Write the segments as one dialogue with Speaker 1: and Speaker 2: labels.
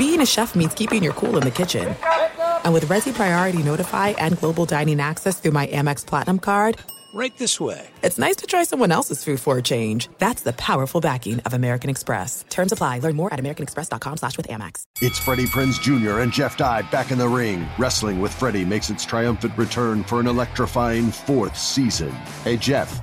Speaker 1: being a chef means keeping your cool in the kitchen. And with Resy Priority Notify and Global Dining Access through my Amex Platinum card,
Speaker 2: right this way.
Speaker 1: It's nice to try someone else's food for a change. That's the powerful backing of American Express. Terms apply. Learn more at americanexpress.com slash with Amex.
Speaker 3: It's Freddie Prinze Jr. and Jeff Dye back in the ring. Wrestling with Freddie makes its triumphant return for an electrifying fourth season. Hey, Jeff.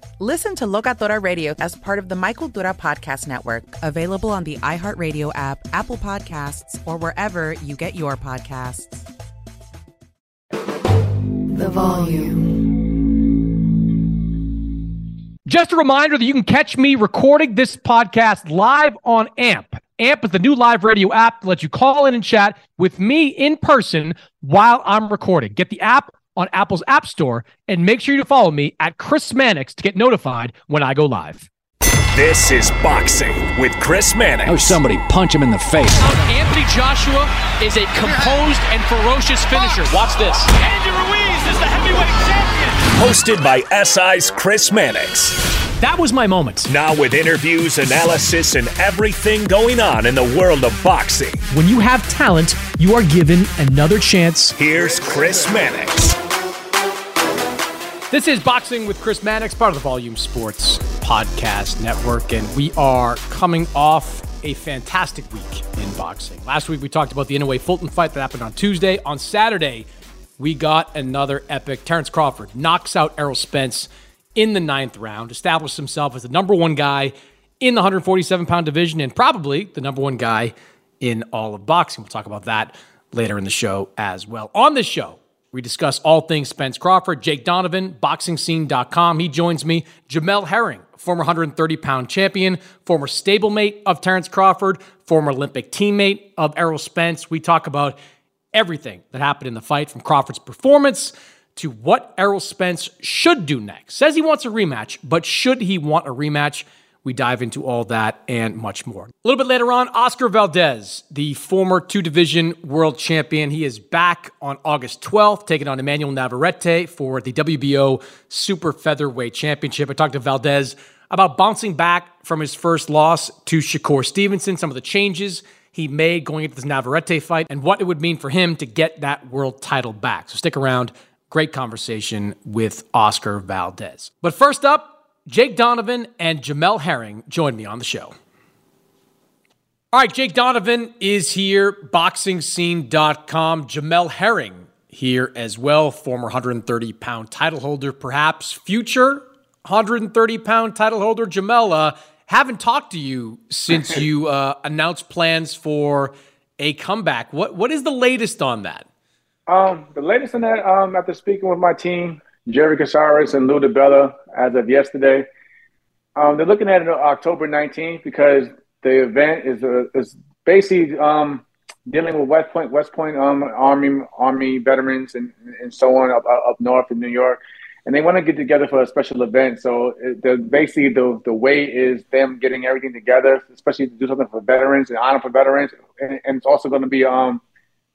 Speaker 4: Listen to Locatora Radio as part of the My Cultura Podcast Network.
Speaker 1: Available on the iHeartRadio app, Apple Podcasts, or wherever you get your podcasts.
Speaker 5: The volume.
Speaker 6: Just a reminder that you can catch me recording this podcast live on AMP. AMP is the new live radio app that lets you call in and chat with me in person while I'm recording. Get the app on Apple's App Store and make sure you follow me at Chris Mannix to get notified when I go live.
Speaker 7: This is Boxing with Chris Mannix.
Speaker 8: Oh, somebody punch him in the face.
Speaker 9: Anthony Joshua is a composed and ferocious finisher. Watch this.
Speaker 10: Andy Ruiz is the heavyweight champion.
Speaker 7: Hosted by SI's Chris Mannix.
Speaker 6: That was my moment.
Speaker 7: Now, with interviews, analysis, and everything going on in the world of boxing.
Speaker 6: When you have talent, you are given another chance.
Speaker 7: Here's Chris Mannix.
Speaker 6: This is Boxing with Chris Mannix, part of the Volume Sports Podcast Network, and we are coming off a fantastic week in boxing. Last week we talked about the Inoue Fulton fight that happened on Tuesday. On Saturday, we got another epic. Terence Crawford knocks out Errol Spence in the ninth round, established himself as the number one guy in the 147 pound division and probably the number one guy in all of boxing. We'll talk about that later in the show as well. On this show, we discuss all things Spence Crawford, Jake Donovan, BoxingScene.com. He joins me. Jamel Herring, former 130 pound champion, former stablemate of Terence Crawford, former Olympic teammate of Errol Spence. We talk about everything that happened in the fight from Crawford's performance to what Errol Spence should do next. Says he wants a rematch, but should he want a rematch? We dive into all that and much more. A little bit later on, Oscar Valdez, the former two division world champion. He is back on August 12th, taking on Emmanuel Navarrete for the WBO Super Featherweight Championship. I talked to Valdez about bouncing back from his first loss to Shakur Stevenson, some of the changes he made going into this Navarrete fight, and what it would mean for him to get that world title back. So stick around. Great conversation with Oscar Valdez. But first up, Jake Donovan and Jamel Herring join me on the show. All right, Jake Donovan is here, boxingscene.com. Jamel Herring here as well, former 130 pound title holder, perhaps future 130 pound title holder. Jamel, uh, haven't talked to you since you uh, announced plans for a comeback. What What is the latest on that?
Speaker 11: Um, the latest on that, um, after speaking with my team, Jerry Casares and Lou DiBella as of yesterday. Um, they're looking at it October 19th because the event is a, is basically um, dealing with West Point West Point um, Army Army veterans and, and so on up, up north in New York, and they want to get together for a special event. So the, basically the the way is them getting everything together, especially to do something for veterans and honor for veterans, and, and it's also going to be um,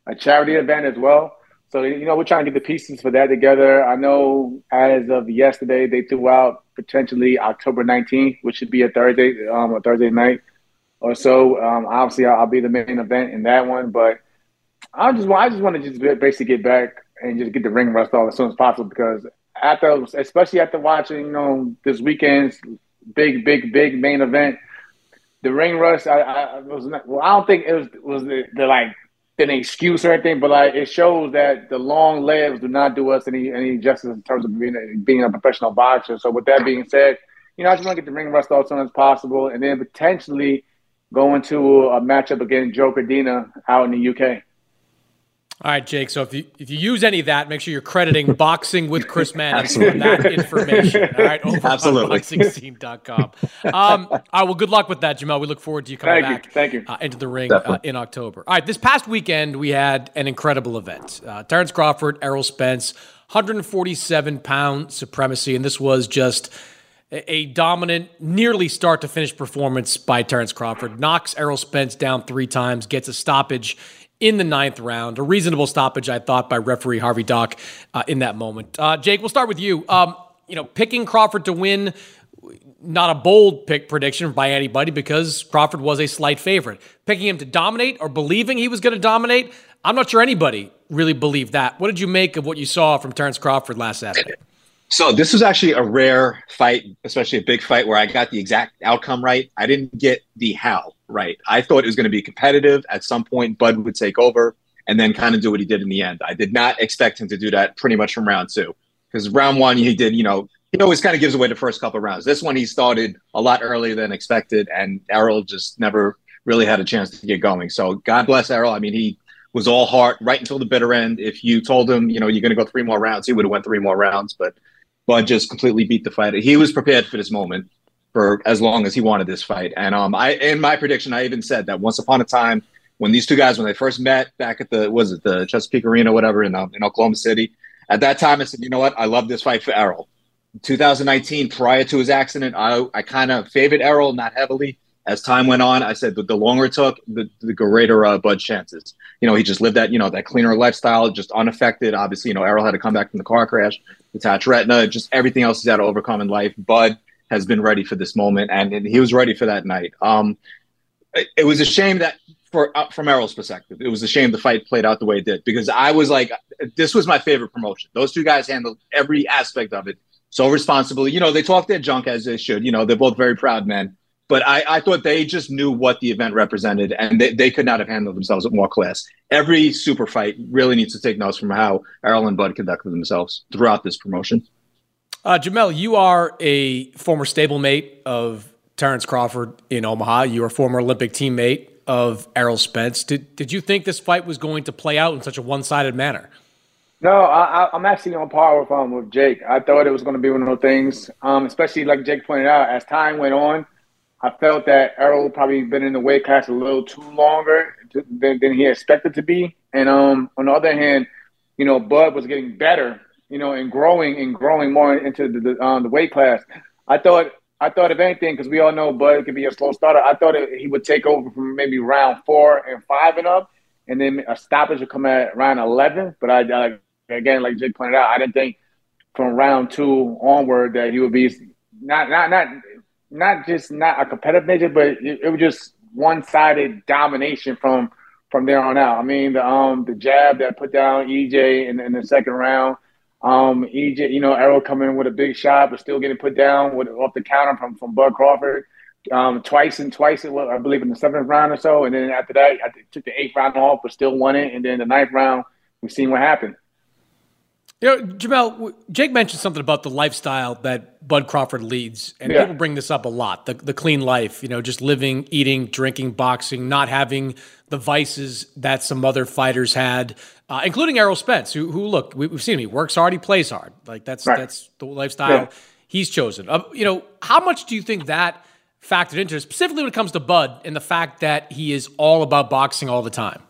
Speaker 11: a charity event as well. So you know, we're trying to get the pieces for that together. I know as of yesterday, they threw out potentially October 19th, which should be a Thursday, um, a Thursday night or so. Um, obviously, I'll, I'll, be the main event in that one, but I just want, I just want to just basically get back and just get the ring rust off as soon as possible because after, especially after watching, you know, this weekend's big, big, big main event, the ring rust, I, I was not, well, I don't think it was was the, the like an excuse or anything, but like it shows that the long legs do not do us any any justice in terms of being a, being a professional boxer. So with that being said, you know, I just want to get the ring rust off as soon as possible, and then potentially go into a matchup against Joe Cordina out in the UK.
Speaker 6: All right, Jake. So if you if you use any of that, make sure you're crediting Boxing with Chris Mannix for that information. All right, over
Speaker 2: Absolutely.
Speaker 6: on boxingscene.com. Um, all right, well, good luck with that, Jamel. We look forward to you coming
Speaker 11: Thank you.
Speaker 6: back
Speaker 11: Thank you.
Speaker 6: Uh, into the ring uh, in October. All right, this past weekend we had an incredible event. Uh, Terence Crawford, Errol Spence, 147 pound supremacy, and this was just a, a dominant, nearly start to finish performance by Terence Crawford. Knocks Errol Spence down three times, gets a stoppage in the ninth round. A reasonable stoppage, I thought, by referee Harvey Dock uh, in that moment. Uh, Jake, we'll start with you. Um, you know, picking Crawford to win, not a bold pick prediction by anybody because Crawford was a slight favorite. Picking him to dominate or believing he was going to dominate, I'm not sure anybody really believed that. What did you make of what you saw from Terence Crawford last Saturday?
Speaker 2: So this was actually a rare fight, especially a big fight where I got the exact outcome right. I didn't get the how right. I thought it was going to be competitive. At some point, Bud would take over and then kind of do what he did in the end. I did not expect him to do that pretty much from round two because round one he did, you know, he always kind of gives away the first couple rounds. This one he started a lot earlier than expected, and Errol just never really had a chance to get going. So God bless Errol. I mean, he was all heart right until the bitter end. If you told him, you know, you're going to go three more rounds, he would have went three more rounds, but Bud just completely beat the fight. He was prepared for this moment for as long as he wanted this fight. And um, I in my prediction, I even said that once upon a time when these two guys when they first met back at the was it the Chesapeake Arena, whatever in um, in Oklahoma City. At that time, I said, you know what, I love this fight for Errol. 2019, prior to his accident, I I kind of favored Errol, not heavily. As time went on, I said that the longer it took, the, the greater uh, Bud's chances. You know, he just lived that, you know, that cleaner lifestyle, just unaffected. Obviously, you know, Errol had to come back from the car crash, detached retina, just everything else he's had to overcome in life. Bud has been ready for this moment, and, and he was ready for that night. Um, it, it was a shame that, for uh, from Errol's perspective, it was a shame the fight played out the way it did because I was like, this was my favorite promotion. Those two guys handled every aspect of it so responsibly. You know, they talk their junk as they should. You know, they're both very proud men. But I, I thought they just knew what the event represented, and they, they could not have handled themselves with more class. Every super fight really needs to take notes from how Errol and Bud conducted themselves throughout this promotion.
Speaker 6: Uh, Jamel, you are a former stablemate of Terence Crawford in Omaha. You are a former Olympic teammate of Errol Spence. Did, did you think this fight was going to play out in such a one sided manner?
Speaker 11: No, I, am actually on par with um, with Jake. I thought it was going to be one of those things, um, especially like Jake pointed out. As time went on, I felt that Errol probably been in the weight class a little too longer than, than he expected to be. And um, on the other hand, you know, Bud was getting better, you know, and growing and growing more into the the, um, the weight class. I thought I thought if anything, because we all know Bud could be a slow starter. I thought it, he would take over from maybe round four and five and up, and then a stoppage would come at round eleven. But I, I again, like Jake pointed out, I didn't think from round two onward that he would be not not not not just not a competitive nature, but it, it was just one sided domination from from there on out. I mean, the um the jab that put down EJ in, in the second round. Um, EJ, you know, Errol coming in with a big shot, but still getting put down with off the counter from from Bud Crawford. Um, twice and twice, I believe, in the seventh round or so, and then after that, I took the eighth round off, but still won it. And then the ninth round, we've seen what happened.
Speaker 6: You know, Jamel, Jake mentioned something about the lifestyle that Bud Crawford leads, and
Speaker 11: Yeah.
Speaker 6: people bring this up a lot. The, the clean life, you know, just living, eating, drinking, boxing, not having the vices that some other fighters had, uh, including Errol Spence, who, who look, we, we've seen him. He works hard, he plays hard. Like that's
Speaker 11: Right.
Speaker 6: that's the lifestyle
Speaker 11: Yeah.
Speaker 6: he's chosen. Uh, you know, how much do you think that factored into it, specifically when it comes to Bud and the fact that he is all about boxing all the time?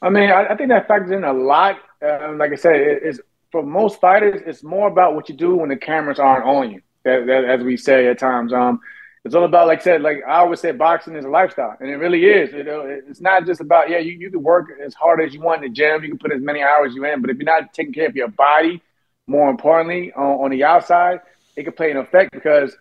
Speaker 11: I mean, I, I think that factors in a lot. Um, like I said, it, it's for most fighters, it's more about what you do when the cameras aren't on you. That, that, as we say at times, um, it's all about, like I said, like I always say, boxing is a lifestyle, and it really is. You know, it's not just about yeah, you, you can work as hard as you want in the gym, you can put as many hours you in, but if you're not taking care of your body, more importantly, on, on the outside, it can play an effect because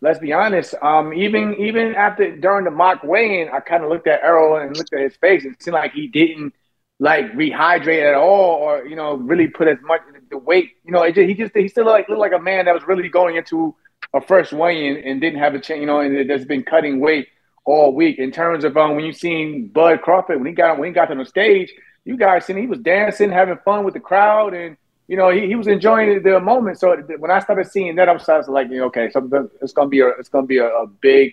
Speaker 11: let's be honest, um, even even after during the mock weigh-in, I kind of looked at Errol and looked at his face, and it seemed like he didn't like rehydrate at all, or you know, really put as much the weight. You know, just, he just he still like looked like a man that was really going into a first weigh-in and didn't have a chance. You know, and that's been cutting weight all week. In terms of um, when you seen Bud Crawford when he got when he got on the stage, you guys seen he was dancing, having fun with the crowd, and you know he, he was enjoying the moment. So when I started seeing that, I was, I was like, okay, so it's gonna be a it's gonna be a, a big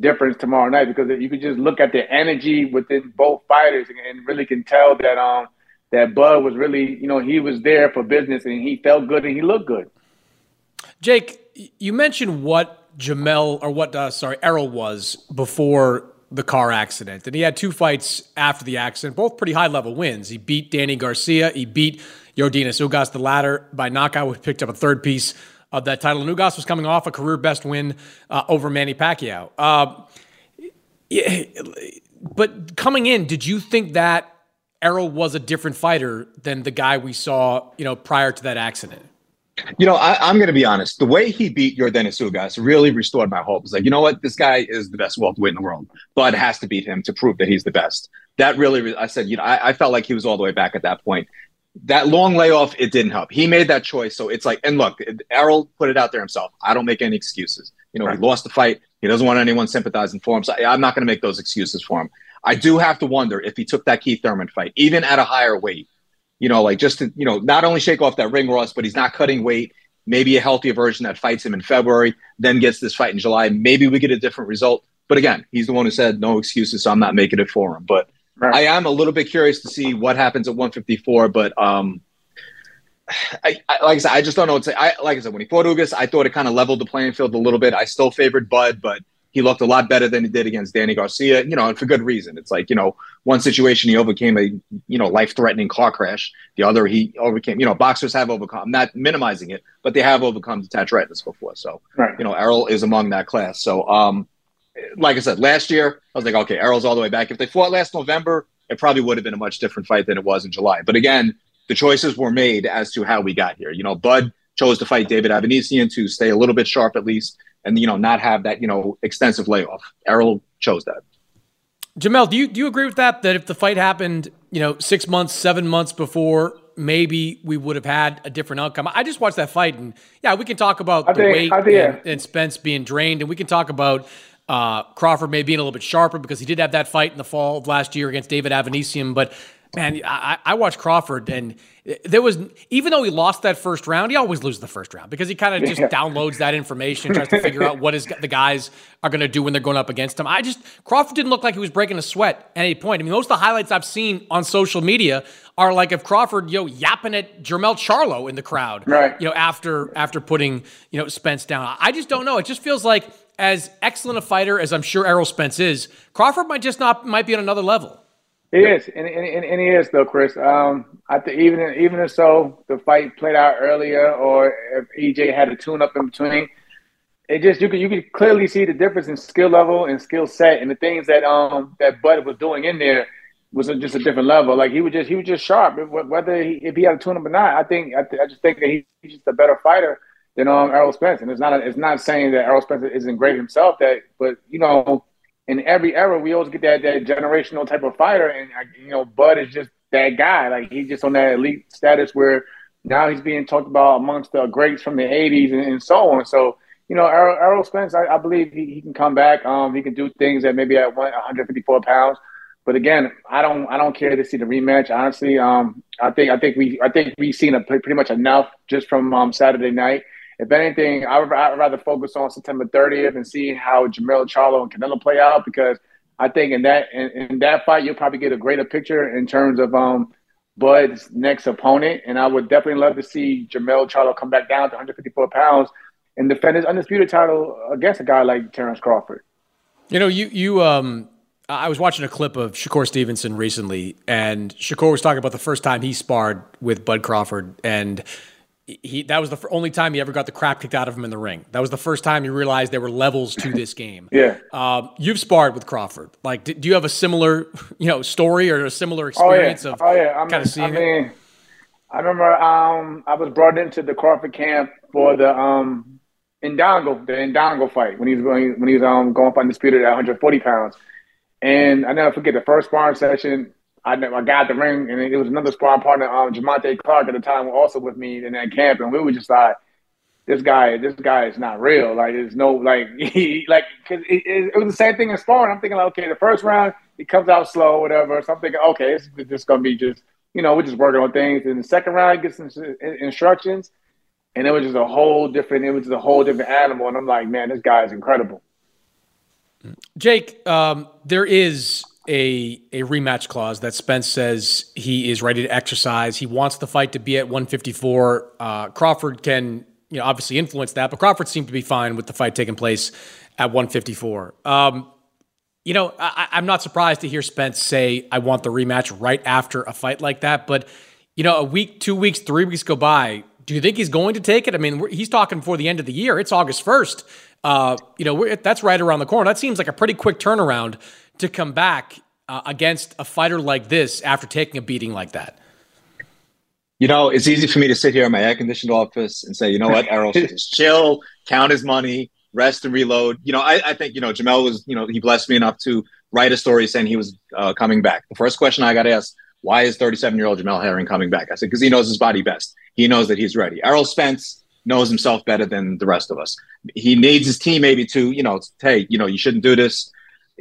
Speaker 11: difference tomorrow night because you could just look at the energy within both fighters and, and really can tell that um that Bud was really you know he was there for business and he felt good and he looked good.
Speaker 6: Jake, you mentioned what Jamel or what uh, sorry Errol was before the car accident, and he had two fights after the accident, both pretty high level wins. He beat Danny Garcia, he beat Yordenis Ugas, the latter by knockout, which picked up a third piece of that title. And Ugas was coming off a career best win uh, over Manny Pacquiao. Uh, yeah, but coming in, did you think that Errol was a different fighter than the guy we saw, you know, prior to that accident?
Speaker 2: You know, I, am going to be honest. The way he beat Yordenis Ugas really restored my hope. It's like, you know what? This guy is the best welterweight in the world. Bud has to beat him to prove that he's the best. That really, I said, you know, I, I felt like he was all the way back at that point. That long layoff, it didn't help. He made that choice. So it's like, and look, Errol put it out there himself. I don't make any excuses. You know, right. he lost the fight. He doesn't want anyone sympathizing for him. So I'm not going to make those excuses for him. I do have to wonder if he took that Keith Thurman fight, even at a higher weight, you know, like just to, you know, not only shake off that ring rust, but he's not cutting weight. Maybe a healthier version that fights him in February, then gets this fight in July. Maybe we get a different result. But again, he's the one who said no excuses, so I'm not making it for him. But right. I am a little bit curious to see what happens at 154. But um, I, I, like I said, I just don't know what to say. I, like I said, when he fought Ugas, I thought it kind of leveled the playing field a little bit. I still favored Bud, but he looked a lot better than he did against Danny Garcia, you know, and for good reason. It's like, you know, one situation he overcame a, you know, life threatening car crash. The other he overcame, you know, boxers have overcome, I'm not minimizing it, but they have overcome detached retinas before. So, right. you know, Errol is among that class. So, um, like I said, last year, I was like, okay, Errol's all the way back. If they fought last November, it probably would have been a much different fight than it was in July. But again, the choices were made as to how we got here. You know, Bud chose to fight David Avanesyan to stay a little bit sharp at least and you know not have that you know extensive layoff. Errol chose that.
Speaker 6: Jamel, do you do you agree with that? That if the fight happened, you know, six months, seven months before, maybe we would have had a different outcome. I just watched that fight, and yeah, we can talk about I the think, weight think, and, and, Spence being drained, and we can talk about uh, Crawford maybe being a little bit sharper because he did have that fight in the fall of last year against David Avanesyan. But man, I, I watched Crawford, and there was even though he lost that first round, he always loses the first round because he kind of just yeah. downloads that information, tries to figure out what the guys are going to do when they're going up against him. I just Crawford didn't look like he was breaking a sweat at any point. I mean, most of the highlights I've seen on social media are like if Crawford, you know, yapping at Jermell Charlo in the crowd,
Speaker 11: right?
Speaker 6: You know, after after putting you know Spence down. I just don't know. It just feels like as excellent a fighter as I'm sure Errol Spence is, Crawford might just not might be on another level.
Speaker 11: He is, and, and, and he is though, Chris. Um, I think even even if so, the fight played out earlier, or if EJ had a tune up in between, it just you could you could clearly see the difference in skill level and skill set, and the things that um that Bud was doing in there was just a different level. Like he was just he was just sharp. Whether he, if he had a tune up or not, I think I, th- I just think that he's just a better fighter than um Errol Spence. And it's not a, it's not saying that Errol Spence isn't great himself. That but you know in every era, we always get that that generational type of fighter, and you know, Bud is just that guy. Like he's just on that elite status where now he's being talked about amongst the greats from the '80s and, and so on. So you know, Errol, Errol Spence, I, I believe he, he can come back. Um, he can do things that maybe at 154 pounds. But again, I don't I don't care to see the rematch. Honestly, um, I think I think we I think we've seen a, pretty much enough just from um, Saturday night if anything, I would, I would rather focus on September 30th and see how Jermell Charlo and Canelo play out because I think in that in, in, that fight you'll probably get a greater picture in terms of um, Bud's next opponent, and I would definitely love to see Jermell Charlo come back down to 154 pounds and defend his undisputed title against a guy like Terence Crawford.
Speaker 6: You know, you you um. I was watching a clip of Shakur Stevenson recently, and Shakur was talking about the first time he sparred with Bud Crawford, and he that was the only time he ever got the crap kicked out of him in the ring. That was the first time he realized there were levels to this game.
Speaker 11: yeah.
Speaker 6: Um, you've sparred with Crawford. Like, do, do, you have a similar, you know, story or a similar experience
Speaker 11: oh, yeah.
Speaker 6: of
Speaker 11: oh, yeah.
Speaker 6: Kind of seeing
Speaker 11: I mean, it? I remember um, I was brought into the Crawford camp for the um, Indongo, the Indongo fight when he was going when he was um, going for undisputed at 140 pounds. And I never forget the first sparring session. I, got the ring, and it was another sparring partner, um, Jamontay Clark at the time, also with me in that camp, and we were just like, this guy, this guy is not real. Like, there's no like, he like, cause it, it, it, was the same thing in sparring. I'm thinking like, okay, the first round he comes out slow, whatever. So I'm thinking, okay, it's just gonna be just, you know, we're just working on things. And the second round, he gets instructions, and it was just a whole different, it was just a whole different animal. And I'm like, man, this guy is incredible.
Speaker 6: Jake, um, there is a a rematch clause that Spence says he is ready to exercise. He wants the fight to be at 154. Uh, Crawford can, you know, obviously influence that, but Crawford seemed to be fine with the fight taking place at 154. Um, you know, I, I'm not surprised to hear Spence say, "I want the rematch" right after a fight like that. But you know, a week, two weeks, three weeks go by. Do you think he's going to take it? I mean, he's talking before the end of the year. It's August 1st. Uh, you know, that's right around the corner. That seems like a pretty quick turnaround to come back uh, against a fighter like this after taking a beating like that.
Speaker 2: You know, it's easy for me to sit here in my air conditioned office and say, you know what, Errol just chill, count his money, rest and reload. You know, I, I, think, you know, Jamel was, you know, he blessed me enough to write a story saying he was uh, coming back. The first question I got asked, why is 37 year old Jamel Herring coming back? I said, because he knows his body best. He knows that he's ready. Errol Spence knows himself better than the rest of us. He needs his team maybe to, you know, hey, you know, you shouldn't do this.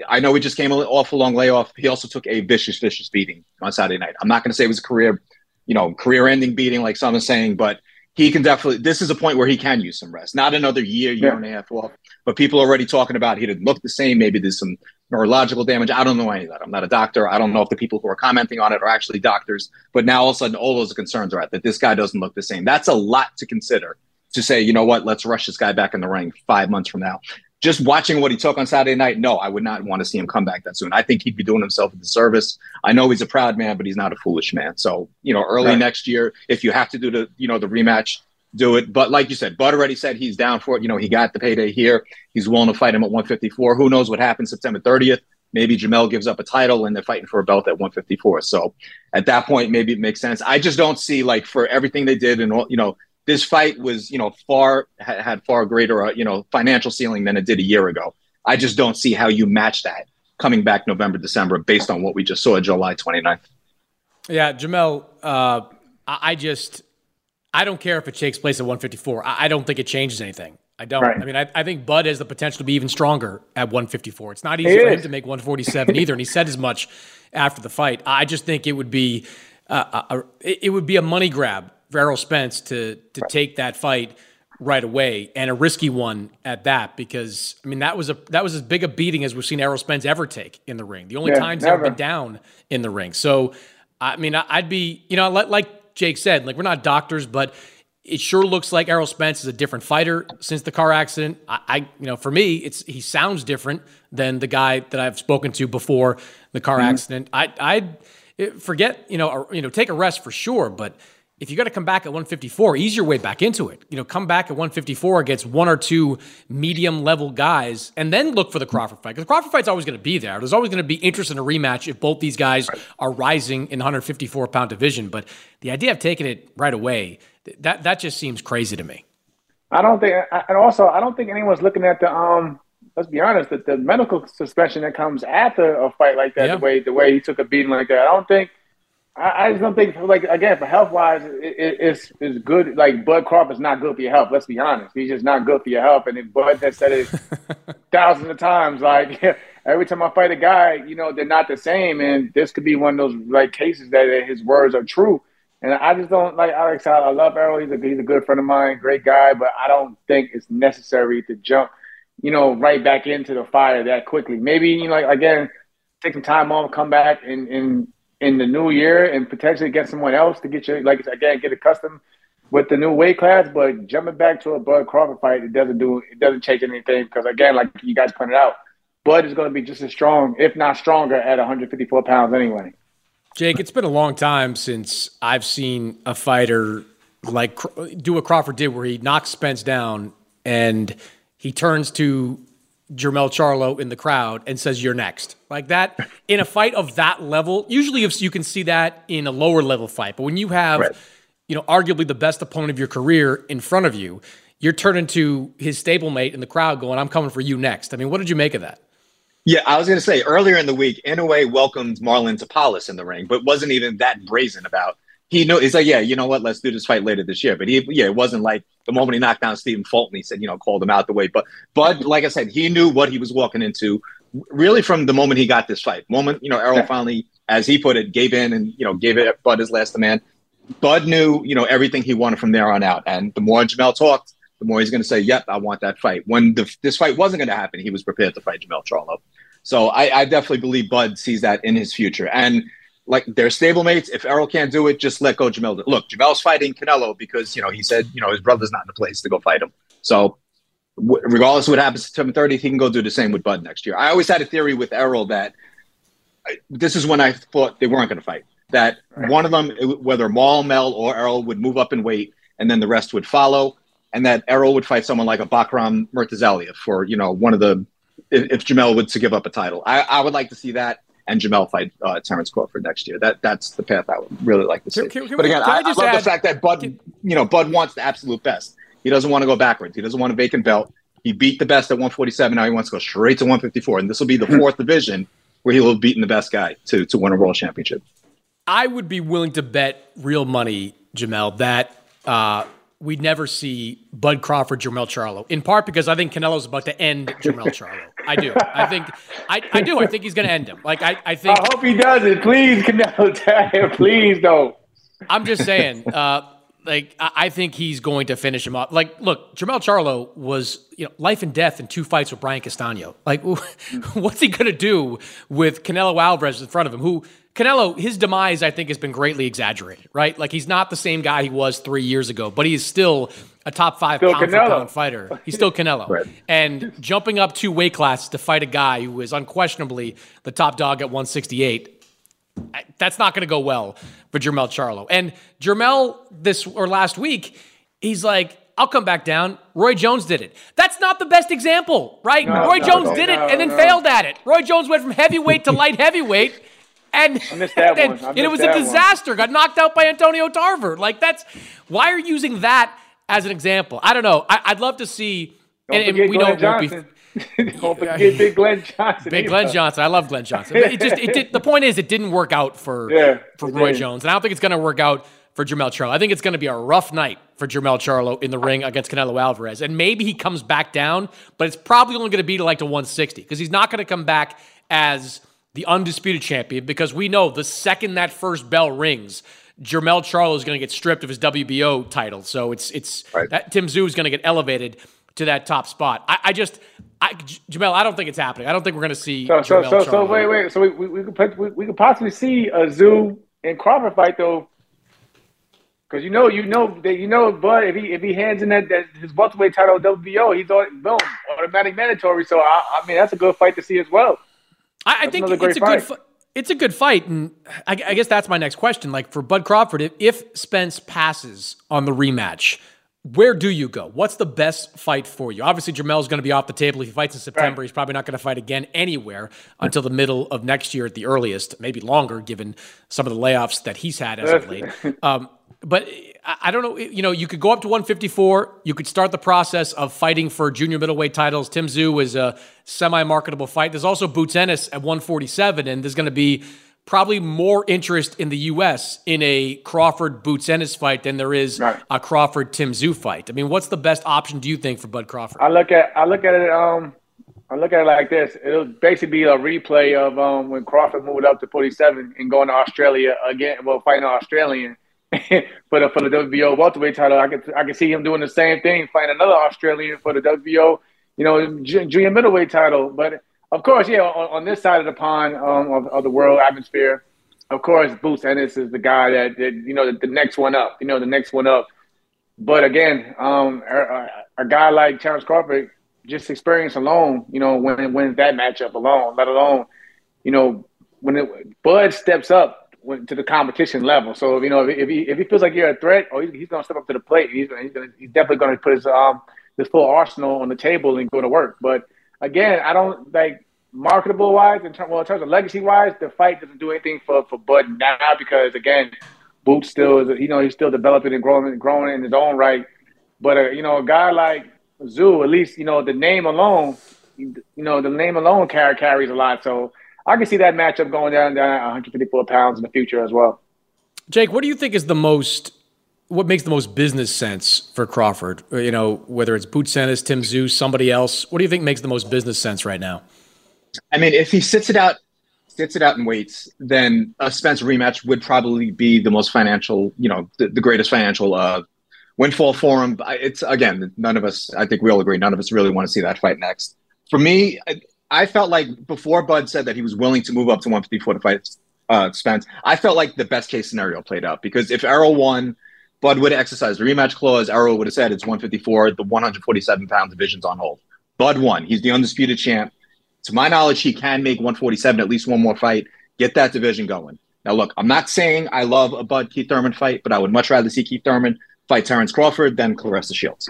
Speaker 2: I know he just came off a long layoff. He also took a vicious, vicious beating on Saturday night. I'm not going to say it was a career, you know, career-ending beating like some are saying, but he can definitely. This is a point where he can use some rest. Not another year, year yeah. and a half off, but people are already talking about he didn't look the same. Maybe there's some neurological damage. I don't know any of that. I'm not a doctor. I don't know if the people who are commenting on it are actually doctors. But now all of a sudden, all those concerns are at that this guy doesn't look the same. That's a lot to consider to say, you know what, let's rush this guy back in the ring five months from now. Just watching what he took on Saturday night, no, I would not want to see him come back that soon. I think he'd be doing himself a disservice. I know he's a proud man, but he's not a foolish man. So, you know, early right. next year, if you have to do the, you know, the rematch, do it. But like you said, Bud already said he's down for it. You know, he got the payday here. He's willing to fight him at 154. Who knows what happens September 30th? Maybe Jermell gives up a title and they're fighting for a belt at 154. So at that point, maybe it makes sense. I just don't see like for everything they did and all, you know this fight was, you know, far had far greater, uh, you know, financial ceiling than it did a year ago. I just don't see how you match that coming back November, December, based on what we just saw July 29th.
Speaker 6: Yeah, Jamel, uh, I just, I don't care if it takes place at 154. I, I don't think it changes anything. I don't. Right. I mean, I, I, think Bud has the potential to be even stronger at 154. It's not easy it for is. him to make 147 either, and he said as much after the fight. I just think it would be, uh, a, a, it would be a money grab Errol Spence to to right. take that fight right away and a risky one at that because I mean that was a that was as big a beating as we've seen Errol Spence ever take in the ring. The only yeah, times never. ever been down in the ring. So I mean I'd be you know like Jake said like we're not doctors but it sure looks like Errol Spence is a different fighter since the car accident. I, I, you know, for me, it's he sounds different than the guy that I've spoken to before the car mm-hmm. accident. I, I forget, you know, you know, take a rest for sure, but if you got to come back at 154, ease your way back into it. You know, come back at 154 against one or two medium level guys, and then look for the Crawford fight. Because the Crawford fight's always going to be there. There's always going to be interest in a rematch if both these guys are rising in the 154 pound division. But the idea of taking it right away, that that just seems crazy to me.
Speaker 11: I don't think, and also I don't think anyone's looking at the um. Let's be honest, that the medical suspension that comes after a fight like that, yeah. the way the way he took a beating like that, I don't think I, I just don't think like again for health wise, it, it, it's it's good. Like Bud Crawford's not good for your health. Let's be honest, he's just not good for your health. And then Bud has said it thousands of times. Like every time I fight a guy, you know they're not the same, and this could be one of those like cases that his words are true. And I just don't like Alex. I love Errol. He's a he's a good friend of mine, great guy. But I don't think it's necessary to jump, you know, right back into the fire that quickly. Maybe you know, like, again, take some time off, come back, and and in the new year and potentially get someone else to get you like again get accustomed with the new weight class. But jumping back to a Bud Crawford fight, it doesn't do it doesn't change anything because again, like you guys pointed out, Bud is going to be just as strong, if not stronger, at 154 pounds anyway.
Speaker 6: Jake, it's been a long time since I've seen a fighter like do what Crawford did, where he knocks Spence down and he turns to Jermell Charlo in the crowd and says, You're next. Like that in a fight of that level. Usually, if you can see that in a lower level fight, but when you have, right. you know, arguably the best opponent of your career in front of you, you're turning to his stablemate in the crowd going, I'm coming for you next. I mean, what did you make of that?
Speaker 2: Yeah, I was going to say earlier in the week, Inoue welcomed Marlon Tapales in the ring, but wasn't even that brazen about he knew he's like, yeah, you know what? Let's do this fight later this year. But he, yeah, it wasn't like the moment he knocked down Stephen Fulton, he said, you know, called him out the way. But Bud, like I said, he knew what he was walking into, really from the moment he got this fight. Moment, you know, Errol finally, as he put it, gave in and you know gave it Bud his last demand. Bud knew, you know, everything he wanted from there on out. And the more Jermell talked, the more he's going to say, "Yep, I want that fight." When the, this fight wasn't going to happen, he was prepared to fight Jermell Charlo. So I, I definitely believe Bud sees that in his future. And like they're stablemates. If Errol can't do it, just let go Jamel. Look, Jermell's fighting Canelo because you know he said you know his brother's not in the place to go fight him. So w- regardless of what happens September 30th, he can go do the same with Bud next year. I always had a theory with Errol that I, this is when I thought they weren't going to fight. That right. one of them, whether Maul, Mel, or Errol, would move up in weight, and then the rest would follow, and that Errol would fight someone like a Bakhram Murtazaliev for you know one of the if, if Jermell would to give up a title. I, I would like to see that and Jermell fight uh, Terence Crawford next year. That that's the path I would really like to see. Can, can, but again, I, I, I, love add, the fact that Bud, can, you know, Bud wants the absolute best. He doesn't want to go backwards. He doesn't want a vacant belt. He beat the best at 147. Now he wants to go straight to 154, and this will be the fourth division where he'll have beaten the best guy to to win a world championship.
Speaker 6: I would be willing to bet real money, Jamel, that. Uh, we'd never see Bud Crawford, Jermell Charlo. In part because I think Canelo's about to end Jermell Charlo. I do. I think I, I do. I think he's going to end him. Like I, I think.
Speaker 11: I hope he does it. Please, Canelo, please don't.
Speaker 6: I'm just saying. Uh, like I think he's going to finish him up. Like, look, Jermell Charlo was you know life and death in two fights with Brian Castano. Like, what's he going to do with Canelo Alvarez in front of him? Who Canelo, his demise, I think, has been greatly exaggerated, right? Like he's not the same guy he was three years ago, but he is still a top five still pound Canelo. for pound fighter. He's still Canelo. right. And jumping up two weight classes to fight a guy who is unquestionably the top dog at 168, that's not going to go well for Jermell Charlo. And Jermell this or last week, he's like, I'll come back down. Roy Jones did it. That's not the best example, right? No, Roy no, Jones no, did it and then failed at it. Roy Jones went from heavyweight to light heavyweight and, and, and it was a disaster. One. Got knocked out by Antonio Tarver. Like that's why are you using that as an example? I don't know. I, would love to see.
Speaker 11: Don't and, and we Glenn won't be. don't forget Big Glenn Johnson.
Speaker 6: Big Glenn Johnson. I love Glenn Johnson. It just it did, the point is it didn't work out for yeah, for Roy did. Jones, and I don't think it's going to work out for Jermell Charlo. I think it's going to be a rough night for Jermell Charlo in the ring against Canelo Alvarez, and maybe he comes back down, but it's probably only going to be to like to 160 because he's not going to come back as the undisputed champion, because we know the second that first bell rings, Jermell Charlo is going to get stripped of his WBO title. So it's it's right. that Tim Tszyu is going to get elevated to that top spot. I, I just, I, Jamel, I don't think it's happening. I don't think we're going to see.
Speaker 11: So, so, so, so, wait, wait. So we, we, we, could, we, we could possibly see a Zoo and Crawford fight though, because you know, you know that you know, but if he if he hands in that, that his welterweight title WBO, he's on boom automatic mandatory. So I, I mean, that's a good fight to see as well.
Speaker 6: I, I think it's a fight. good. it's a good fight, and I, I, guess that's my next question. Like for Bud Crawford, if, if Spence passes on the rematch, where do you go? What's the best fight for you? Obviously, Jermell's going to be off the table. If he fights in September, right. he's probably not going to fight again anywhere until the middle of next year at the earliest, maybe longer, given some of the layoffs that he's had as of late. Um, but I don't know. You know, you could go up to 154. You could start the process of fighting for junior middleweight titles. Tim Tszyu is a semi-marketable fight. There's also Boots Ennis at 147, and there's going to be probably more interest in the U.S. in a Crawford Boots Ennis fight than there is right. a Crawford Tim Tszyu fight. I mean, what's the best option do you think for Bud Crawford?
Speaker 11: I look at I look at it um I look at it like this. It'll basically be a replay of um when Crawford moved up to 47 and going to Australia again. Well, fighting an Australian for the for the WBO welterweight title. I could I could see him doing the same thing, fighting another Australian for the WBO, you know, junior middleweight title. But of course, yeah, on, on this side of the pond um, of, of, the world atmosphere, of course, Boots Ennis is the guy that, that you know the, the, next one up. You know, the next one up. But again, um, a, a, guy like Terence Crawford, just experience alone, you know, when wins that matchup alone, let alone, you know, when it, Bud steps up to the competition level. So you know, if, he if he feels like you're a threat, or he's, he's going to step up to the plate. He's gonna, he's, gonna, he's definitely going to put his um his full arsenal on the table and go to work. But again, I don't like marketable wise in terms well in terms of legacy wise, the fight doesn't do anything for for Bud now because again, Boots still is you know he's still developing and growing and growing in his own right. But uh, you know, a guy like Tszyu, at least you know the name alone, you know the name alone carries a lot. So I can see that matchup going down down at 154 pounds in the future as well.
Speaker 6: Jake, what do you think is the most what makes the most business sense for Crawford? You know, whether it's Boots Ennis, Tim Tszyu, somebody else. What do you think makes the most business sense right now?
Speaker 2: I mean, if he sits it out, sits it out and waits, then a Spence rematch would probably be the most financial, you know, the, the greatest financial uh, windfall for him. It's again, none of us. I think we all agree. None of us really want to see that fight next. For me, I, felt like before Bud said that he was willing to move up to 154 to fight uh, Spence. I felt like the best case scenario played out because if Errol won, Bud would have exercised the rematch clause. Errol would have said it's 154. The 147 pound division's on hold. Bud won. He's the undisputed champ. To my knowledge, he can make 147 at least one more fight, get that division going. Now, look, I'm not saying I love a Bud Keith Thurman fight, but I would much rather see Keith Thurman fight Terence Crawford than Claressa Shields.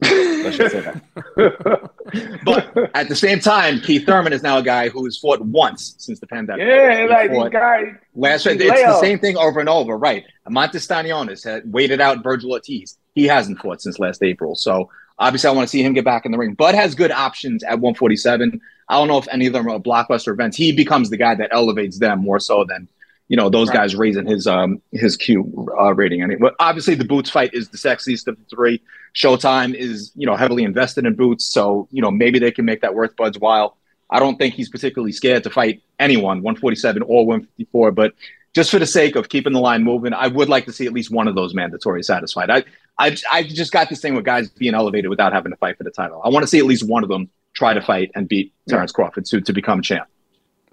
Speaker 2: Let's just say that. but at the same time, Keith Thurman is now a guy who has fought once since the pandemic.
Speaker 11: Yeah, he like these guys.
Speaker 2: Last it's the same thing over and over, right? Montes Stanionis had waited out Vergil Ortiz. He hasn't fought since last April. So obviously, I want to see him get back in the ring. Bud has good options at 147. I don't know if any of them are blockbuster events. He becomes the guy that elevates them more so than you know those right. guys raising his um his Q uh, rating. I mean, but obviously the Boots fight is the sexiest of the three. Showtime is you know heavily invested in Boots, so you know maybe they can make that worth Bud's while. I don't think he's particularly scared to fight anyone, 147 or 154. But just for the sake of keeping the line moving, I would like to see at least one of those mandatory satisfied. I I I just got this thing with guys being elevated without having to fight for the title. I want to see at least one of them try to fight and beat Terence Crawford to to become champ.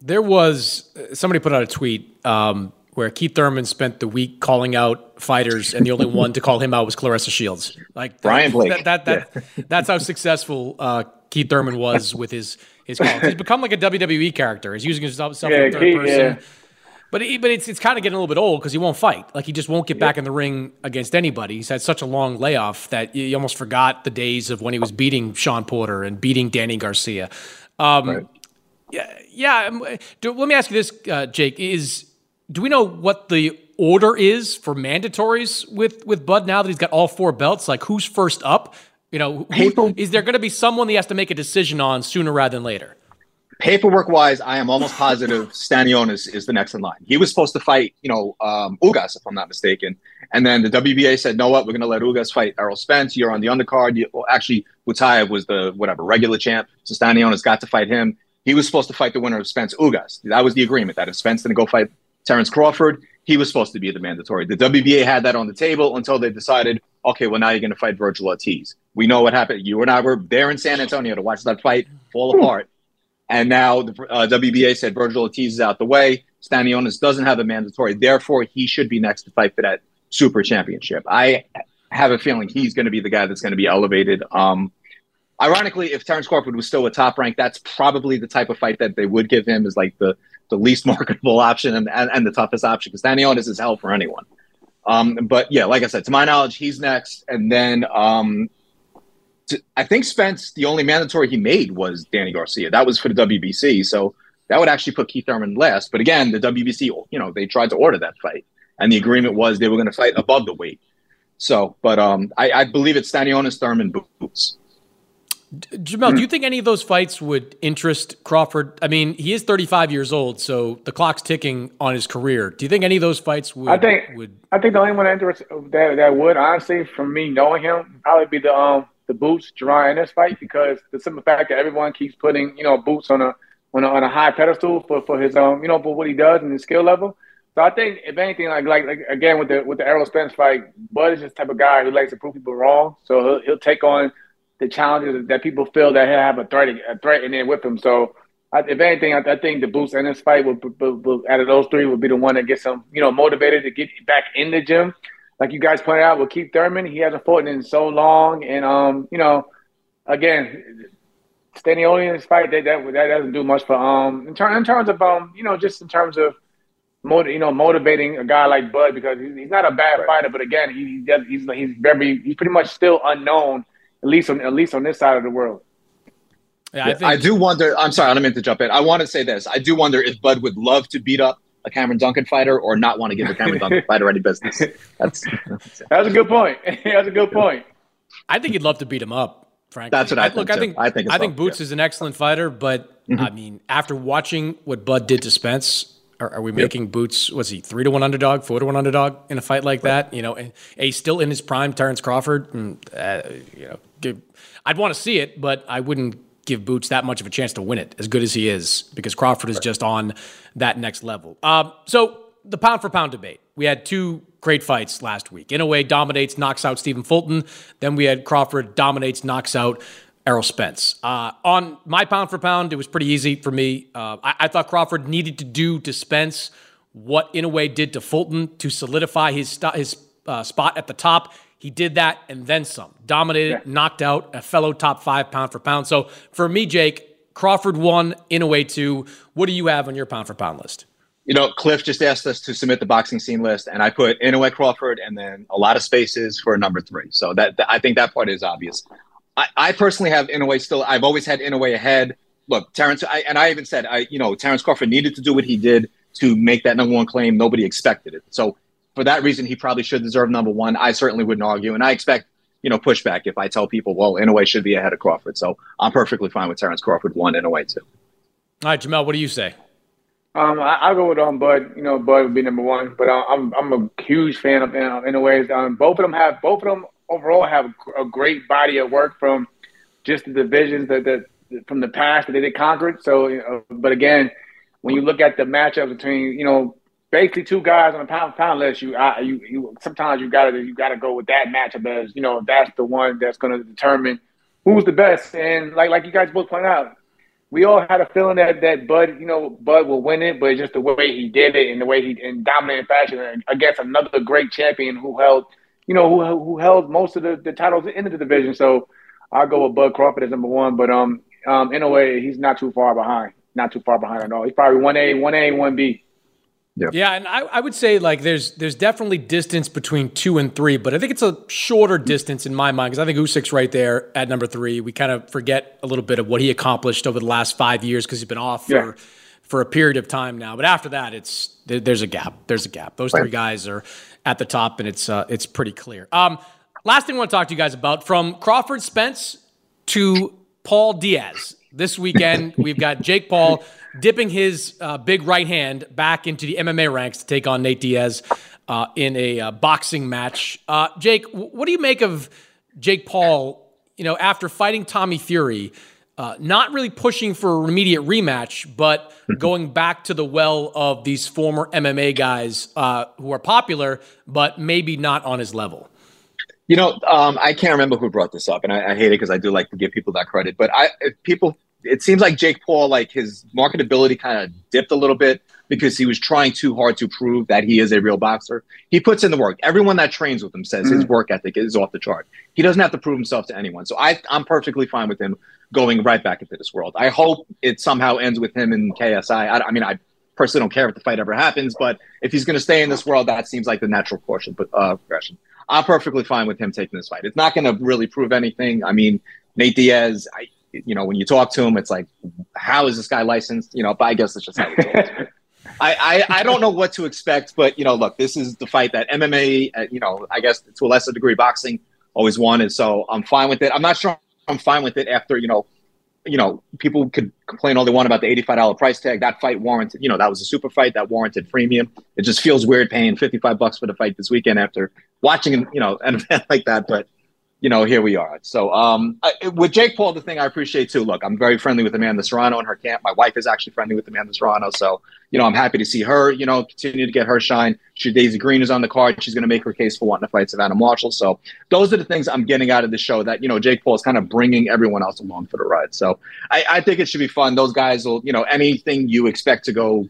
Speaker 6: There was somebody put out a tweet um, where Keith Thurman spent the week calling out fighters, and the only one to call him out was Claressa Shields. Like
Speaker 2: Brian Blake.
Speaker 6: That, that, that yeah. that's how successful uh, Keith Thurman was with his his calls. He's become like a WWE character. He's using himself yeah, in third Keith, person. Yeah. But he, but it's it's kind of getting a little bit old because he won't fight. Like he just won't get back in the ring against anybody. He's had such a long layoff that you almost forgot the days of when he was beating Sean Porter and beating Danny Garcia. Um, right. Yeah, yeah. Um, do, let me ask you this, uh, Jake: Is do we know what the order is for mandatories with with Bud now that he's got all four belts? Like, who's first up? You know, who, is there going to be someone he has to make a decision on sooner rather than later?
Speaker 2: Paperwork wise, I am almost positive Stanionis is is the next in line. He was supposed to fight, you know, um, Ugas, if I'm not mistaken. And then the WBA said, no, what? We're going to let Ugas fight Errol Spence. You're on the undercard. You, well, actually, Butayev was the, whatever, regular champ. So Stanionis got to fight him. He was supposed to fight the winner of Spence Ugas. That was the agreement that if Spence didn't go fight Terence Crawford, he was supposed to be the mandatory. The WBA had that on the table until they decided, okay, well, now you're going to fight Vergil Ortiz. We know what happened. You and I were there in San Antonio to watch that fight fall apart. And now the uh, WBA said Vergil Ortiz is out the way. Stanionis doesn't have a mandatory. Therefore, he should be next to fight for that super championship. I have a feeling he's going to be the guy that's going to be elevated. Um, Ironically, if Terence Crawford was still a top rank, that's probably the type of fight that they would give him is like the the least marketable option and, and, and the toughest option because Stanionis is hell for anyone. Um, but yeah, like I said, to my knowledge, he's next, and then um, to, I think Spence, the only mandatory he made was Danny Garcia. That was for the WBC, so that would actually put Keith Thurman last. But again, the WBC, you know, they tried to order that fight, and the agreement was they were going to fight above the weight. So, but um, I, I believe it's Stanionis, Thurman, Boots.
Speaker 6: Jamel, do you think any of those fights would interest Crawford? I mean, he is 35 years old, so the clock's ticking on his career. Do you think any of those fights would?
Speaker 11: I think.
Speaker 6: Would,
Speaker 11: I think the only one that that that would honestly, from me knowing him, probably be the um the Boots Jaron Ennis fight because the simple fact that everyone keeps putting you know Boots on a on a, on a high pedestal for, for his um you know for what he does and his skill level. So I think if anything, like like, like again with the with the Errol Spence fight, Bud is just the type of guy who likes to prove people wrong. So he'll, he'll take on the challenges that people feel that he'll have a threat a threat in there with him. So I, if anything, I, I, think the Boots Ennis fight will, will, will, out of those three will be the one that gets him you know motivated to get back in the gym. Like you guys pointed out with Keith Thurman, he hasn't fought in so long, and um you know again. Stanionis fight, that, that that doesn't do much for um in, ter- in terms of um you know just in terms of you know motivating a guy like Bud because he's, he's not a bad right. fighter, but again he, he's he's very he's pretty much still unknown at least on at least on this side of the world.
Speaker 2: Yeah, I, think- I do wonder. I'm sorry, I don't mean to jump in. I want to say this. I do wonder if Bud would love to beat up a Cameron Dunkin fighter or not want to give a Cameron Dunkin fighter any business. That's
Speaker 11: that's a good point. that's a good point.
Speaker 6: I think he'd love to beat him up. Frankly,
Speaker 2: that's what I, I think. Look,
Speaker 6: too. I think
Speaker 2: I think,
Speaker 6: I think Boots yeah. is an excellent fighter, but mm-hmm. I mean, after watching what Bud did to Spence, are, are we making Boots? Was he three to one underdog, four to one underdog in a fight like right. that? You know, and a still in his prime, Terence Crawford. And, uh, you know, give, I'd want to see it, but I wouldn't give Boots that much of a chance to win it, as good as he is, because Crawford is just on that next level. Um, so the pound for pound debate. We had two great fights last week. Inoue, dominates, knocks out Stephen Fulton. Then we had Crawford dominates, knocks out Errol Spence. Uh, on my pound for pound, it was pretty easy for me. Uh, I, I, thought Crawford needed to do to Spence what Inoue did to Fulton to solidify his, st- his uh, spot at the top. He did that and then some. Dominated, yeah. knocked out a fellow top five pound for pound. So for me, Jake, Crawford one, Inoue two. What do you have on your pound for pound list?
Speaker 2: You know, Cliff just asked us to submit the boxing scene list, and I put Inoue Crawford and then a lot of spaces for number three. So that, that I think that part is obvious. I, I personally have Inoue still. I've always had Inoue ahead. Look, Terence, I, and I even said, I you know, Terence Crawford needed to do what he did to make that number one claim. Nobody expected it. So for that reason, he probably should deserve number one. I certainly wouldn't argue, and I expect you know pushback if I tell people, well, Inoue should be ahead of Crawford. So I'm perfectly fine with Terence Crawford one Inoue two.
Speaker 6: All right, Jamel, what do you say?
Speaker 11: Um, I, will go with um Bud. You know, Bud would be number one, but uh, I'm I'm a huge fan of uh, Inoue. Um, both of them have both of them overall have a great body of work from just the divisions that, that from the past that they did conquered. So, you know, but again, when you look at the matchup between you know basically two guys on a pound pound list, you you you sometimes you gotta you gotta go with that matchup as you know that's the one that's to determine who's the best. And like like you guys both point out, we all had a feeling that that Bud you know Bud will win it, but just the way he did it and the way he in dominant fashion against another great champion who held you know who who held most of the, the titles in the division. So I'll go with Bud Crawford as number one, but um um in a way he's not too far behind, not too far behind at all. He's probably one A, one A, one B.
Speaker 6: Yeah. yeah, and I, I would say like there's there's definitely distance between two and three, but I think it's a shorter distance in my mind because I think Usyk's right there at number three. We kind of forget a little bit of what he accomplished over the last five years because he's been off yeah. for for a period of time now. But after that, it's there, there's a gap. There's a gap. Those right. three guys are at the top, and it's uh, it's pretty clear. Um, last thing I want to talk to you guys about from Crawford Spence to Paul Diaz. This weekend, we've got Jake Paul dipping his uh, big right hand back into the MMA ranks to take on Nate Diaz uh, in a uh, boxing match. Uh, Jake, what do you make of Jake Paul? You know, after fighting Tommy Fury, uh, not really pushing for an immediate rematch, but going back to the well of these former MMA guys uh, who are popular, but maybe not on his level.
Speaker 2: You know, um, I can't remember who brought this up, and I, I hate it because I do like to give people that credit. But I, people it seems like Jake Paul, like his marketability kind of dipped a little bit because he was trying too hard to prove that he is a real boxer. He puts in the work. Everyone that trains with him says mm-hmm. his work ethic is off the chart. He doesn't have to prove himself to anyone. So I, I'm perfectly fine with him going right back into this world. I hope it somehow ends with him in KSI. I, I mean, I personally don't care if the fight ever happens, but if he's going to stay in this world, that seems like the natural course of uh, progression. I'm perfectly fine with him taking this fight. It's not going to really prove anything. I mean, Nate Diaz, I, you know, when you talk to him, it's like, how is this guy licensed? You know, but I guess it's just how I, I, I don't know what to expect, but you know, look, this is the fight that MMA, uh, you know, I guess to a lesser degree, boxing always wanted. So I'm fine with it. I'm not sure I'm fine with it after, you know, you know, people could complain all they want about the $85 price tag. That fight warranted, you know, that was a super fight that warranted premium. It just feels weird paying 55 bucks for the fight this weekend after watching, you know, an event like that. But you know, here we are. So um, I, with Jake Paul, the thing I appreciate too. Look, I'm very friendly with Amanda Serrano and her camp. My wife is actually friendly with Amanda Serrano, so you know, I'm happy to see her. You know, continue to get her shine. Shadasia Green is on the card. She's going to make her case for wanting to fight Savannah Marshall. So those are the things I'm getting out of the show. That you know, Jake Paul is kind of bringing everyone else along for the ride. So I, I think it should be fun. Those guys will, you know, anything you expect to go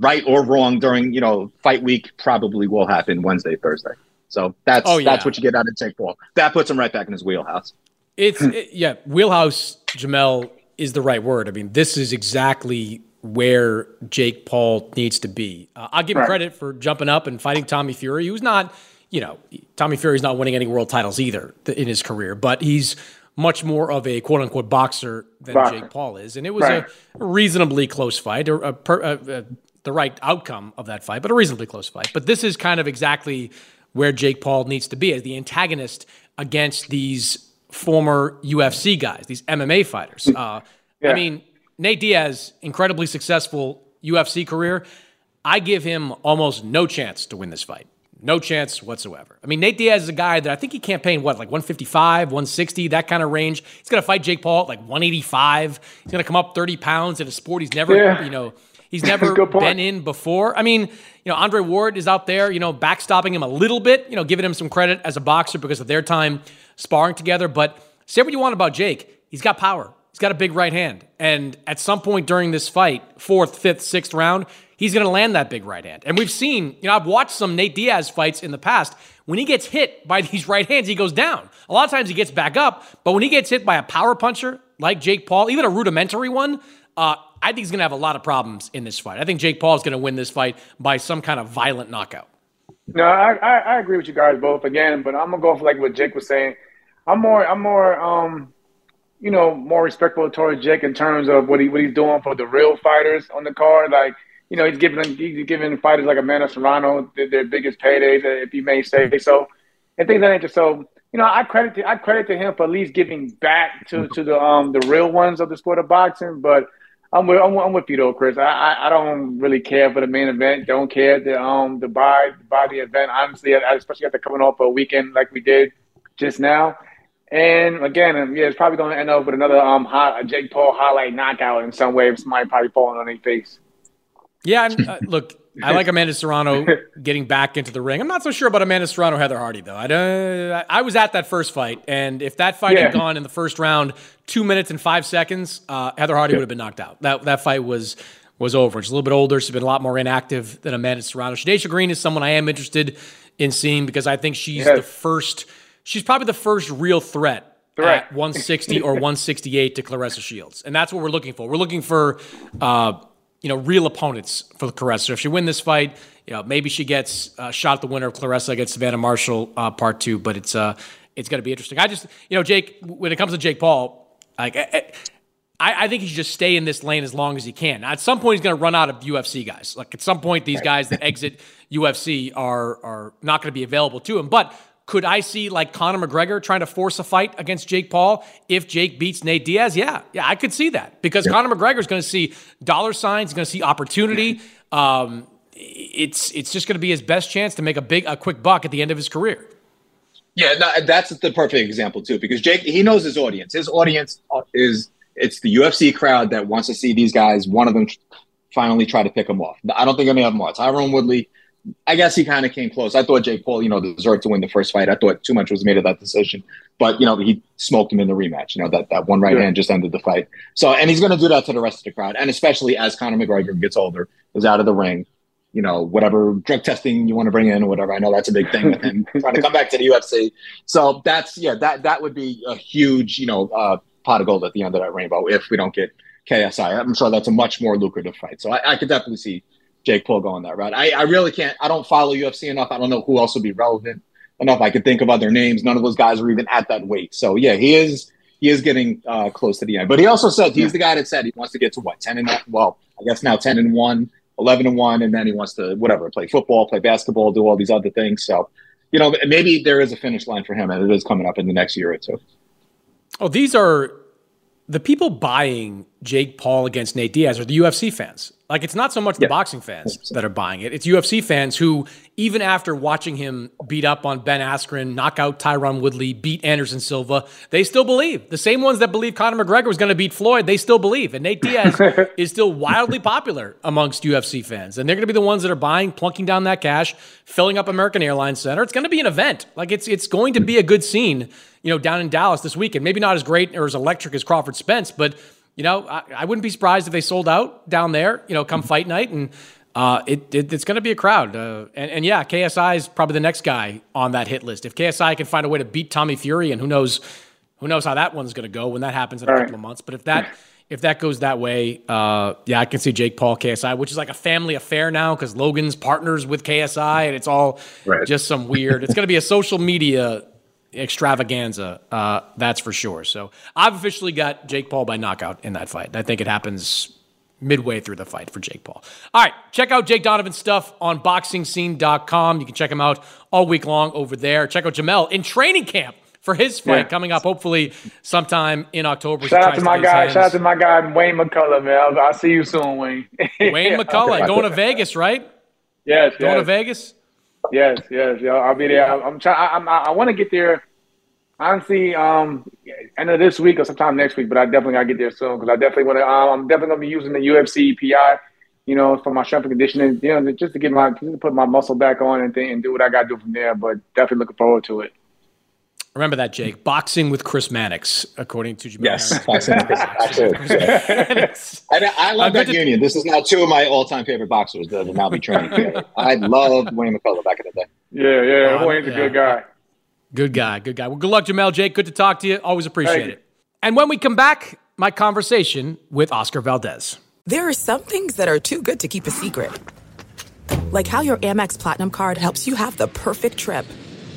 Speaker 2: right or wrong during you know fight week probably will happen Wednesday, Thursday. So that's oh, yeah. that's what you get out of Jake Paul. That puts him right back in his wheelhouse.
Speaker 6: It's it, yeah, wheelhouse. Jamel is the right word. I mean, this is exactly where Jake Paul needs to be. Uh, I'll give him credit for jumping up and fighting Tommy Fury, who's not, you know, Tommy Fury's not winning any world titles either in his career, but he's much more of a quote unquote boxer than boxer. Jake Paul is. And it was right. a reasonably close fight, a, a, a, the right outcome of that fight, but a reasonably close fight. But this is kind of exactly where Jake Paul needs to be as the antagonist against these former UFC guys, these MMA fighters. Uh, yeah. I mean, Nate Diaz, incredibly successful UFC career. I give him almost no chance to win this fight. No chance whatsoever. I mean, Nate Diaz is a guy that I think he campaigned, what, like 155, 160, that kind of range. He's going to fight Jake Paul at like 185. He's going to come up 30 pounds in a sport he's never, yeah. you know, He's never been in before. I mean, you know, Andre Ward is out there, you know, backstopping him a little bit, you know, giving him some credit as a boxer because of their time sparring together. But say what you want about Jake, he's got power. He's got a big right hand. And at some point during this fight, fourth, fifth, sixth round, he's going to land that big right hand. And we've seen, you know, I've watched some Nate Diaz fights in the past. When he gets hit by these right hands, he goes down. A lot of times he gets back up, but when he gets hit by a power puncher like Jake Paul, even a rudimentary one, uh, I think he's going to have a lot of problems in this fight. I think Jake Paul is going to win this fight by some kind of violent knockout.
Speaker 11: No, I, I, I agree with you guys both again, but I'm gonna go for like what Jake was saying. I'm more I'm more um you know, more respectful towards Jake in terms of what he what he's doing for the real fighters on the card. Like, you know, he's giving he's giving fighters like Amanda Serrano their, their biggest paydays, if you may say so, and things like that So, you know, I credit to, I credit to him for at least giving back to to the um the real ones of the sport of boxing. But I'm with I'm, I'm with you though, Chris. I, I, I don't really care for the main event. Don't care the um the buy buy the event. Honestly, especially after coming off a weekend like we did just now. And again, yeah, it's probably going to end up with another um hot, a Jake Paul highlight knockout in some way. Somebody probably falling on their face.
Speaker 6: Yeah, uh, look, I like Amanda Serrano getting back into the ring. I'm not so sure about Amanda Serrano Heather Hardy though. I don't. I was at that first fight, and if that fight yeah. had gone in the first round, two minutes and five seconds, uh, Heather Hardy yeah. would have been knocked out. That that fight was was over. She's a little bit older. She's been a lot more inactive than Amanda Serrano. Shadasia Green is someone I am interested in seeing because I think she's yes. the first she's probably the first real threat at 160 or 168 to Claressa Shields, and that's what we're looking for. We're looking for, uh, you know, real opponents for Claressa. So if she win this fight, you know, maybe she gets uh, shot the winner of Claressa against Savannah Marshall uh, part two. But it's uh, it's going to be interesting. I just, you know, Jake, when it comes to Jake Paul, like. I, I, think he should just stay in this lane as long as he can. At some point, he's going to run out of UFC guys. Like at some point, these guys that exit UFC are are not going to be available to him. But could I see like Conor McGregor trying to force a fight against Jake Paul if Jake beats Nate Diaz? Yeah, yeah, I could see that because yeah. Conor McGregor is going to see dollar signs, going to see opportunity. Um, it's it's just going to be his best chance to make a big a quick buck at the end of his career.
Speaker 2: Yeah, no, that's the perfect example too because Jake he knows his audience. His audience is it's the UFC crowd that wants to see these guys. One of them finally try to pick him off. I don't think any of them are. Tyron Woodley I guess he kind of came close. I thought Jake Paul, you know, deserved to win the first fight. I thought too much was made of that decision, but you know, he smoked him in the rematch. You know, that that one right hand just ended the fight. So, and he's going to do that to the rest of the crowd, and especially as Conor McGregor gets older, is out of the ring. You know, whatever drug testing you want to bring in or whatever. I know that's a big thing with him trying to come back to the UFC. So that's yeah, that that would be a huge, you know, uh, pot of gold at the end of that rainbow if we don't get KSI. I'm sure that's a much more lucrative fight. So I, I could definitely see Jake Paul going that route. I, I really can't. I don't follow UFC enough. I don't know who else would be relevant enough. I could think of other names. None of those guys are even at that weight. So yeah, he is he is getting uh, close to the end. But he also said he's the guy that said he wants to get to what ten and well, I guess now ten and one, 11 and one, and then he wants to whatever play football, play basketball, do all these other things. So you know maybe there is a finish line for him, and it is coming up in the next year or two.
Speaker 6: Oh, these are the people buying Jake Paul against Nate Diaz are the UFC fans. Like it's not so much the yeah. boxing fans that are buying it. It's UFC fans who, even after watching him beat up on Ben Askren, knock out Tyron Woodley, beat Anderson Silva, they still believe. The same ones that believe Conor McGregor was going to beat Floyd, they still believe. And Nate Diaz is still wildly popular amongst UFC fans. And they're going to be the ones that are buying, plunking down that cash, filling up American Airlines Center. It's going to be an event. Like it's it's going to be a good scene, you know, down in Dallas this weekend. Maybe not as great or as electric as Crawford Spence, but you know, I, I, wouldn't be surprised if they sold out down there, you know, come fight night. And uh, it, it, it's going to be a crowd. Uh, and, and, yeah, KSI is probably the next guy on that hit list. If KSI can find a way to beat Tommy Fury, and who knows, who knows how that one's going to go when that happens in a couple of months. But if that if that goes that way, uh, yeah, I can see Jake Paul KSI, which is like a family affair now because Logan's partners with KSI, and it's all right. just some weird. It's going to be a social media extravaganza, uh, that's for sure. So I've officially got Jake Paul by knockout in that fight. I think it happens midway through the fight for Jake Paul. All right, check out Jake Donovan's stuff on boxingscene.com. You can check him out all week long over there. Check out Jamel in training camp for his fight yeah. coming up, hopefully sometime in October.
Speaker 11: Shout out to my guy. Shout out to my guy Wayne McCullough, man. I'll, I'll see you soon, Wayne.
Speaker 6: Wayne McCullough going to Vegas, right?
Speaker 11: Yes.
Speaker 6: Going
Speaker 11: yes.
Speaker 6: to Vegas.
Speaker 11: Yes, yes, yeah. I'll be there. I'm, trying. I, I want to get there. Honestly, um, end of this week or sometime next week, but I definitely gotta get there soon because I definitely want to. Um, I'm definitely gonna be using the UFC PI you know, for my strength and conditioning, you know, just to get my, to put my muscle back on and, th- and do what I got to do from there. But definitely looking forward to it.
Speaker 6: Remember that, Jake. Boxing with Chris Mannix, according to Jamel.
Speaker 2: Yes, boxing with Chris, absolutely. I, I love uh, that union. This is now two of my all-time favorite boxers that will now be training together. I loved Wayne McCullough back in the day.
Speaker 11: Yeah, yeah, uh, Wayne's yeah. a good guy.
Speaker 6: Good guy, good guy. Well, good luck, Jamel. Jake, good to talk to you. Always appreciate it. And when we come back, my conversation with Oscar Valdez.
Speaker 1: There are some things that are too good to keep a secret, like how your Amex Platinum card helps you have the perfect trip.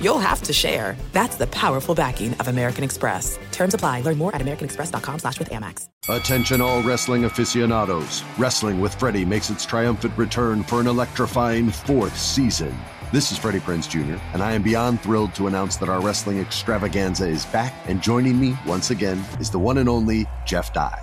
Speaker 1: you'll have to share. That's the powerful backing of American Express. Terms apply. Learn more at americanexpress.com slash with Amex.
Speaker 3: Attention all wrestling aficionados. Wrestling with Freddie makes its triumphant return for an electrifying fourth season. This is Freddie Prinze Jr., and I am beyond thrilled to announce that our wrestling extravaganza is back, and joining me once again is the one and only Jeff Dye.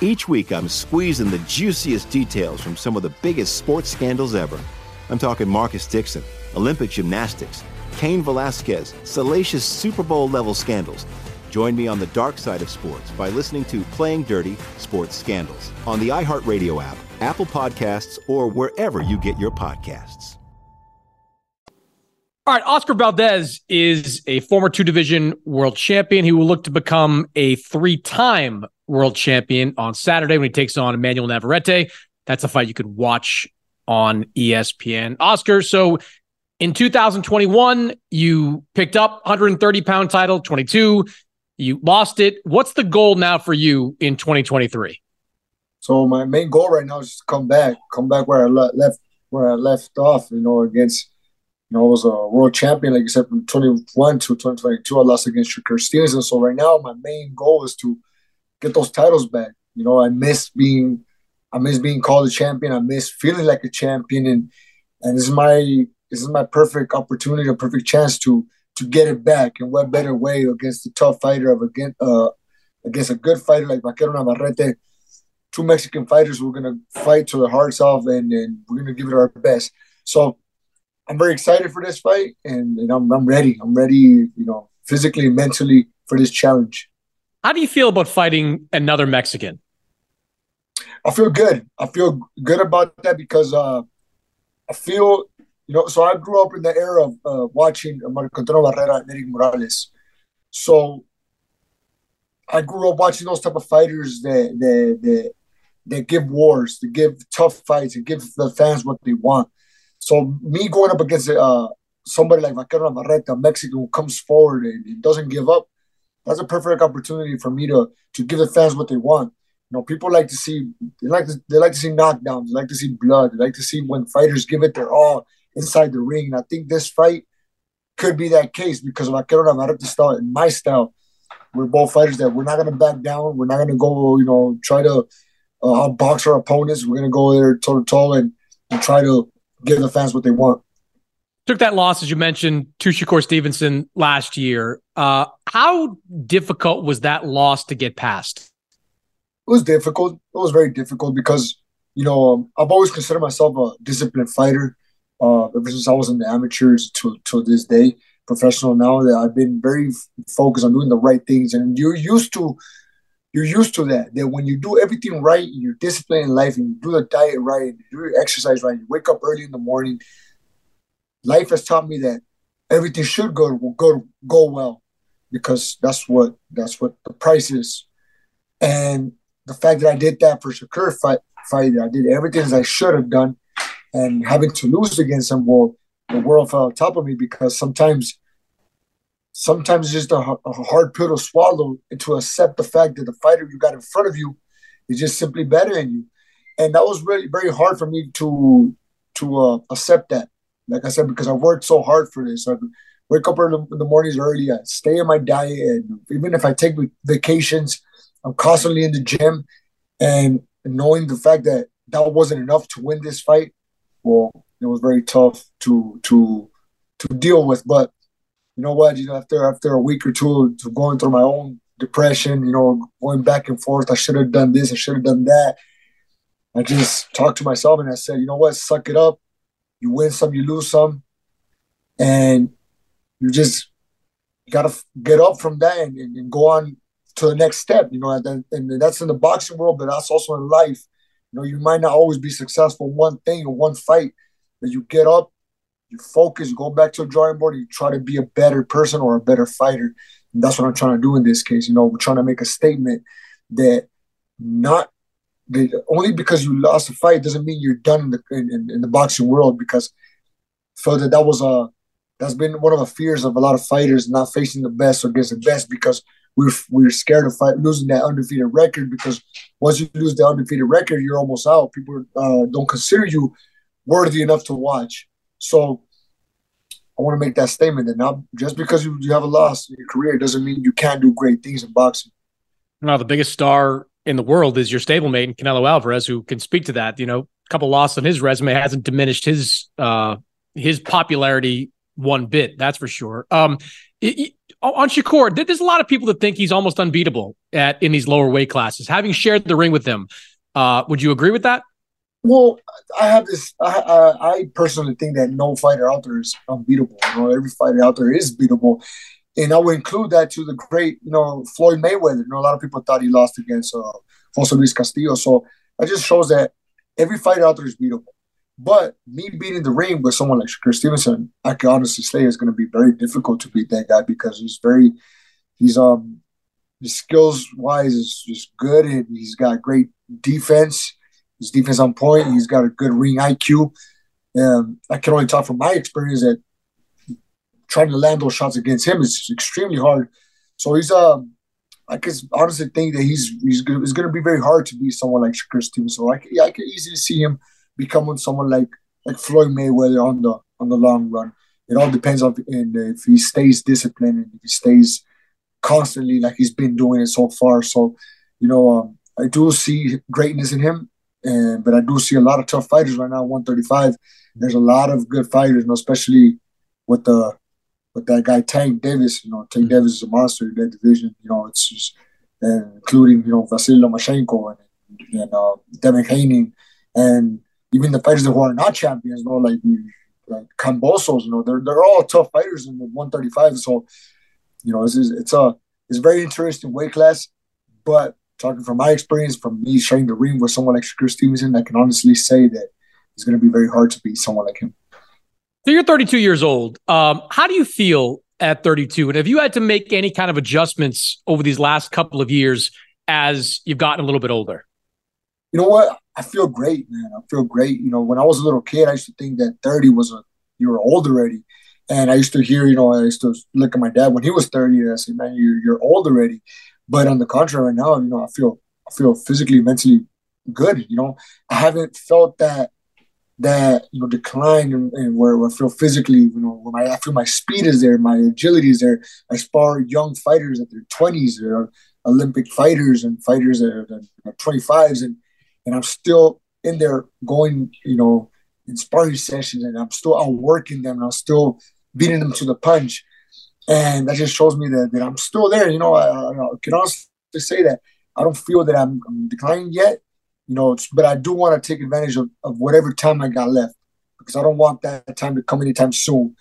Speaker 12: Each week, I'm squeezing the juiciest details from some of the biggest sports scandals ever. I'm talking Marcus Dixon, Olympic gymnastics, Cain Velasquez, salacious Super Bowl level scandals. Join me on the dark side of sports by listening to Playing Dirty Sports Scandals on the iHeartRadio app, Apple Podcasts, or wherever you get your podcasts.
Speaker 6: All right, Oscar Valdez is a former two division world champion. He will look to become a three time world champion on Saturday when he takes on Emmanuel Navarrete. That's a fight you could watch on ESPN. Oscar, so in 2021, you picked up 130 pound title, 22. You lost it. What's the goal now for you in 2023?
Speaker 13: So my main goal right now is to come back, come back where I le- left, where I left off. You know, against, you know, I was a world champion, like you said, from 21 to 2022. I lost against Shakur Stevenson. So right now, my main goal is to get those titles back. You know, I miss being, I miss being called a champion. I miss feeling like a champion, and and this is my this is my perfect opportunity, a perfect chance to to get it back. And what better way against a tough fighter of against uh against a good fighter like Vaquero Navarrete, two Mexican fighters. We're gonna fight to their hearts off, and and we're gonna give it our best. So I'm very excited for this fight, and, and I'm I'm ready. I'm ready. You know, physically, mentally for this challenge.
Speaker 6: How do you feel about fighting another Mexican?
Speaker 13: I feel good. I feel good about that because uh, I feel, you know, so I grew up in the era of uh, watching Marco Antonio Barrera and Erik Morales. So I grew up watching those type of fighters that that that, that give wars, that give tough fights, and give the fans what they want. So me going up against uh, somebody like Vaquero Navarrete, a Mexican who comes forward and doesn't give up, that's a perfect opportunity for me to to give the fans what they want. You know, people like to see they like to they like to see knockdowns, they like to see blood, they like to see when fighters give it their all inside the ring. And I think this fight could be that case because Vaquero Navarrete style and my style. We're both fighters that we're not gonna back down. We're not gonna go, you know, try to uh, box our opponents. We're gonna go there toe to toe and try to give the fans what they want
Speaker 6: took that loss, as you mentioned, to Shakur Stevenson last year. Uh, how difficult was that loss to get past?
Speaker 13: It was difficult. It was very difficult because, you know, um, I've always considered myself a disciplined fighter uh, ever since I was in the amateurs to, to this day, professional now, that I've been very focused on doing the right things. And you're used to you're used to that. That when you do everything right, you're disciplined in life, and you do the diet right, and you do your exercise right, you wake up early in the morning. Life has taught me that everything should go go go well, because that's what that's what the price is, and the fact that I did that for Shakur fight, fight I did everything as I should have done, and having to lose against him, well, the world fell on top of me because sometimes sometimes it's just a, a, hard pill to swallow and to accept the fact that the fighter you got in front of you is just simply better than you. And that was really very hard for me to to uh, accept that. Like I said, because I worked so hard for this. I wake up early in the mornings early, I stay in my diet, and even if I take vacations, I'm constantly in the gym. And knowing the fact that that wasn't enough to win this fight, well, it was very tough to to to deal with. But you know what? You know, after after a week or two of going through my own depression, you know, going back and forth, I should have done this, I should have done that. I just talked to myself and I said, you know what? Suck it up. You win some, you lose some, and you just gotta get up from that and, and, and go on to the next step. You know, and, and that's in the boxing world, but that's also in life. You know, you might not always be successful one thing or one fight, but you get up you focus, you go back to a drawing board, you try to be a better person or a better fighter. And that's what I'm trying to do in this case. You know, we're trying to make a statement that not only because you lost a fight doesn't mean you're done in the in, in the boxing world. Because felt that that was a that's been one of the fears of a lot of fighters not facing the best or against the best because we're we're scared of fight, losing that undefeated record because once you lose the undefeated record, you're almost out. People uh, don't consider you worthy enough to watch. So I want to make that statement that not just because you, you have a loss in your career doesn't mean you can't do great things in boxing.
Speaker 6: Now, the biggest star in the world is your stablemate, Canelo Alvarez, who can speak to that. You know, a couple losses on his resume hasn't diminished his uh, his popularity one bit. That's for sure. Um, it, it, on Shakur, there's a lot of people that think he's almost unbeatable at in these lower weight classes. Having shared the ring with him, uh, would you agree with that?
Speaker 13: Well, I have this. I, I, I personally think that no fighter out there is unbeatable. You know, every fighter out there is beatable, and I would include that to the great, you know, Floyd Mayweather. You know, a lot of people thought he lost against uh, Jose Luis Castillo, so that just shows that every fighter out there is beatable. But me beating the ring with someone like Shakur Stevenson, I can honestly say is going to be very difficult to beat that guy because he's very, he's um, his skills wise is just good and he's got great defense his defense on point. He's got a good ring IQ. Um, I can only talk from my experience that trying to land those shots against him is extremely hard. So he's um, I can honestly think that he's he's gonna, it's going to be very hard to beat someone like Shakur Stevenson. So I yeah, I can easily see him becoming someone like like Floyd Mayweather on the on the long run. It all depends on if he stays disciplined and if he stays constantly like he's been doing it so far. So you know, um, I do see greatness in him. And but I do see a lot of tough fighters right now. 135. There's a lot of good fighters, especially with the with that guy Tank Davis. You know, Tank mm-hmm. Davis is a monster in that division. You know, it's just and including you know Vasily Lomachenko and, and uh, Devin Haney and even the fighters who are not champions. You know, like like Kambosos. You know, they're they're all tough fighters in the 135. So you know, it's it's a it's a very interesting weight class, but talking from my experience, from me sharing the ring with someone like Shakur Stevenson, I can honestly say that it's going to be very hard to beat someone like him.
Speaker 6: So you're 32 years old. Um, how do you feel at 32? And have you had to make any kind of adjustments over these last couple of years as you've gotten a little bit older?
Speaker 13: You know what? I feel great, man. I feel great. You know, when I was a little kid, I used to think that 30 was a you were old already. And I used to hear, you know, I used to look at my dad when he was 30 and I said, man, you're, you're old already. But on the contrary, right now, you know, I feel I feel physically, mentally good. You know, I haven't felt that that you know decline and, where, where, I feel physically, you know, where my, I feel my speed is there, my agility is there. I spar young fighters at their twenties, they're Olympic fighters and fighters that are twenty fives, and and I'm still in there going, you know, in sparring sessions, and I'm still outworking them, and I'm still beating them to the punch and that just shows me that, that I'm still there. You know, I, I can honestly say that I don't feel that I'm, I'm declining yet. You know, but I do want to take advantage of, of whatever time I got left because I don't want that time to come anytime soon.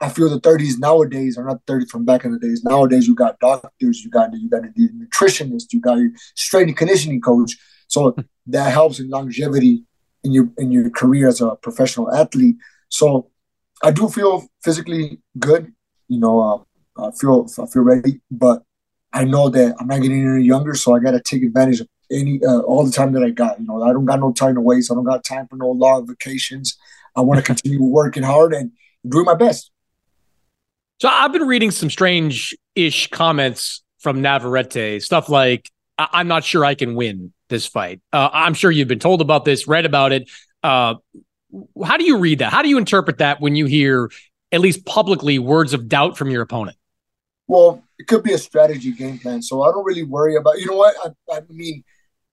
Speaker 13: I feel the 30s nowadays are not 30 from back in the days. Nowadays, you got doctors, you got you got a nutritionist, you got your strength and conditioning coach. So that helps in longevity in your in your career as a professional athlete. So I do feel physically good. You know, uh, I feel I feel ready, but I know that I'm not getting any younger, so I got to take advantage of any uh, all the time that I got. You know, I don't got no time to waste. I don't got time for no long vacations. I want to continue working hard and doing my best.
Speaker 6: So I've been reading some strange-ish comments from Navarrete, stuff like I- am not sure I can win this fight. Uh, I'm sure you've been told about this, read about it. Uh, how do you read that? How do you interpret that when you hear, at least publicly, words of doubt from your opponent?
Speaker 13: Well, it could be a strategy game plan. So I don't really worry about. You know what? I, I mean,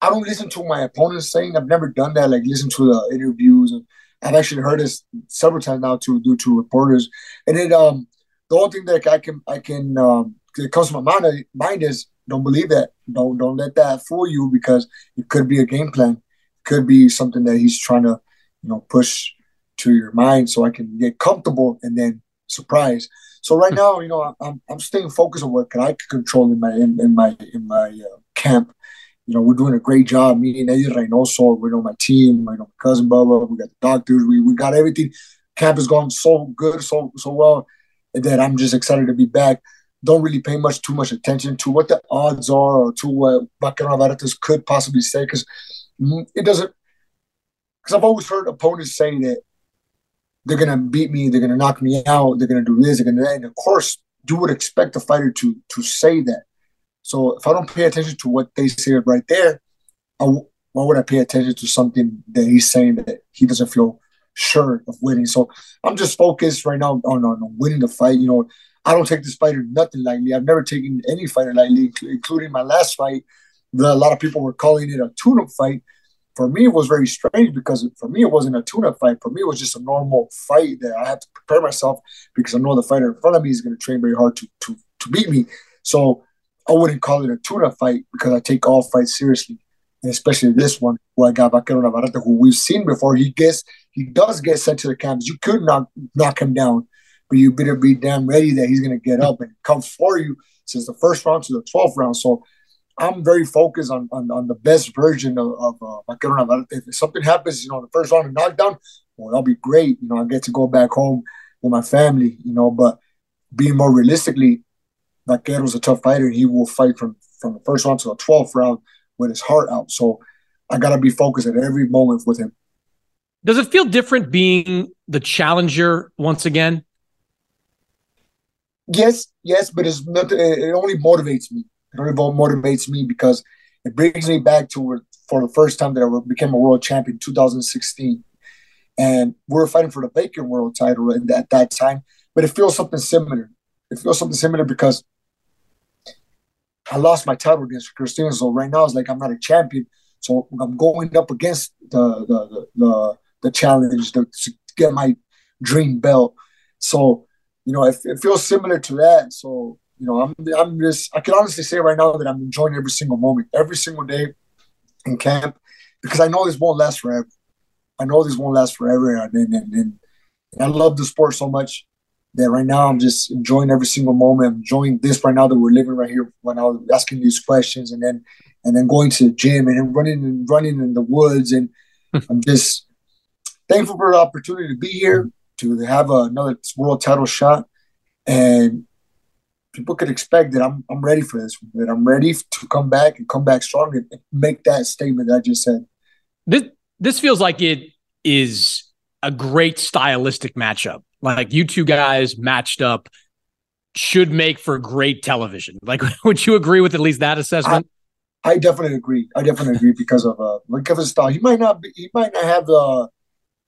Speaker 13: I don't listen to my opponents saying. I've never done that. Like listen to the interviews, and I've actually heard this several times now to due to reporters. And it um the only thing that I can I can um it comes to my mind mind is don't believe that. Don't don't let that fool you because it could be a game plan. It could be something that he's trying to you know push to your mind so I can get comfortable and then surprise. So right now, you know, I'm I'm staying focused on what can I control in my in, in my in my uh, camp. You know, we're doing a great job. Me and Eddie Reynoso, we know my team, I know my cousin Bubba, we got the doctors, we, we got everything. Camp is going so good, so so well that I'm just excited to be back. Don't really pay much too much attention to what the odds are or to what Vaquero Navarrete could possibly say because mm, it doesn't. Because I've always heard opponents saying that they're gonna beat me, they're gonna knock me out, they're gonna do this, they're gonna that. And of course, you would expect a fighter to to say that. So if I don't pay attention to what they say right there, why would I pay attention to something that he's saying that he doesn't feel sure of winning? So I'm just focused right now on, on winning the fight. You know, I don't take this fighter nothing lightly. I've never taken any fighter lightly, including my last fight. a lot of people were calling it a tune-up fight for me it was very strange because for me it wasn't a tune-up fight. For me it was just a normal fight that I had to prepare myself because I know the fighter in front of me is going to train very hard to to to beat me. So I wouldn't call it a tune-up fight because I take all fights seriously, and especially this one who I got Vaquero Navarrete, who we've seen before. He gets he does get sent to the camps. You could knock knock him down, but you better be damn ready that he's going to get up and come for you since the first round to the twelfth round. So I'm very focused on, on, on the best version of, of uh, If something happens, you know, the first round of knockdown, well, that'll be great. You know, I get to go back home with my family, you know, but being more realistically, Vaquero's a tough fighter and he will fight from, from the first round to the 12th round with his heart out. So I got to be focused at every moment with him.
Speaker 6: Does it feel different being the challenger once again?
Speaker 13: Yes, yes, but it's not, it only motivates me. It only motivates me because it brings me back to where for the first time that I became a world champion in 2016. And we were fighting for the Baker world title at that, that time. But it feels something similar. It feels something similar because I lost my title against Christina. So right now it's like I'm not a champion. So I'm going up against the the the, the challenge to, to, get my dream belt. So you know, it, it feels similar to that. So you know, I'm I'm just I can honestly say right now that I'm enjoying every single moment, every single day in camp, because I know this won't last forever. I know this won't last forever, and and, and, and I love the sport so much that right now I'm just enjoying every single moment. I'm enjoying this right now that we're living right here when I was asking these questions, and then and then going to the gym and then running and running in the woods, and I'm just thankful for the opportunity to be here to have another world title shot, and people could expect that I'm I'm ready for this, that I'm ready to come back and come back strong and make that statement that I just said.
Speaker 6: This this feels like it is a great stylistic matchup. Like you two guys matched up should make for great television. Like, would you agree with at least that assessment?
Speaker 13: I, I definitely agree. I definitely agree because of uh, look his style. He might not be, he might not have the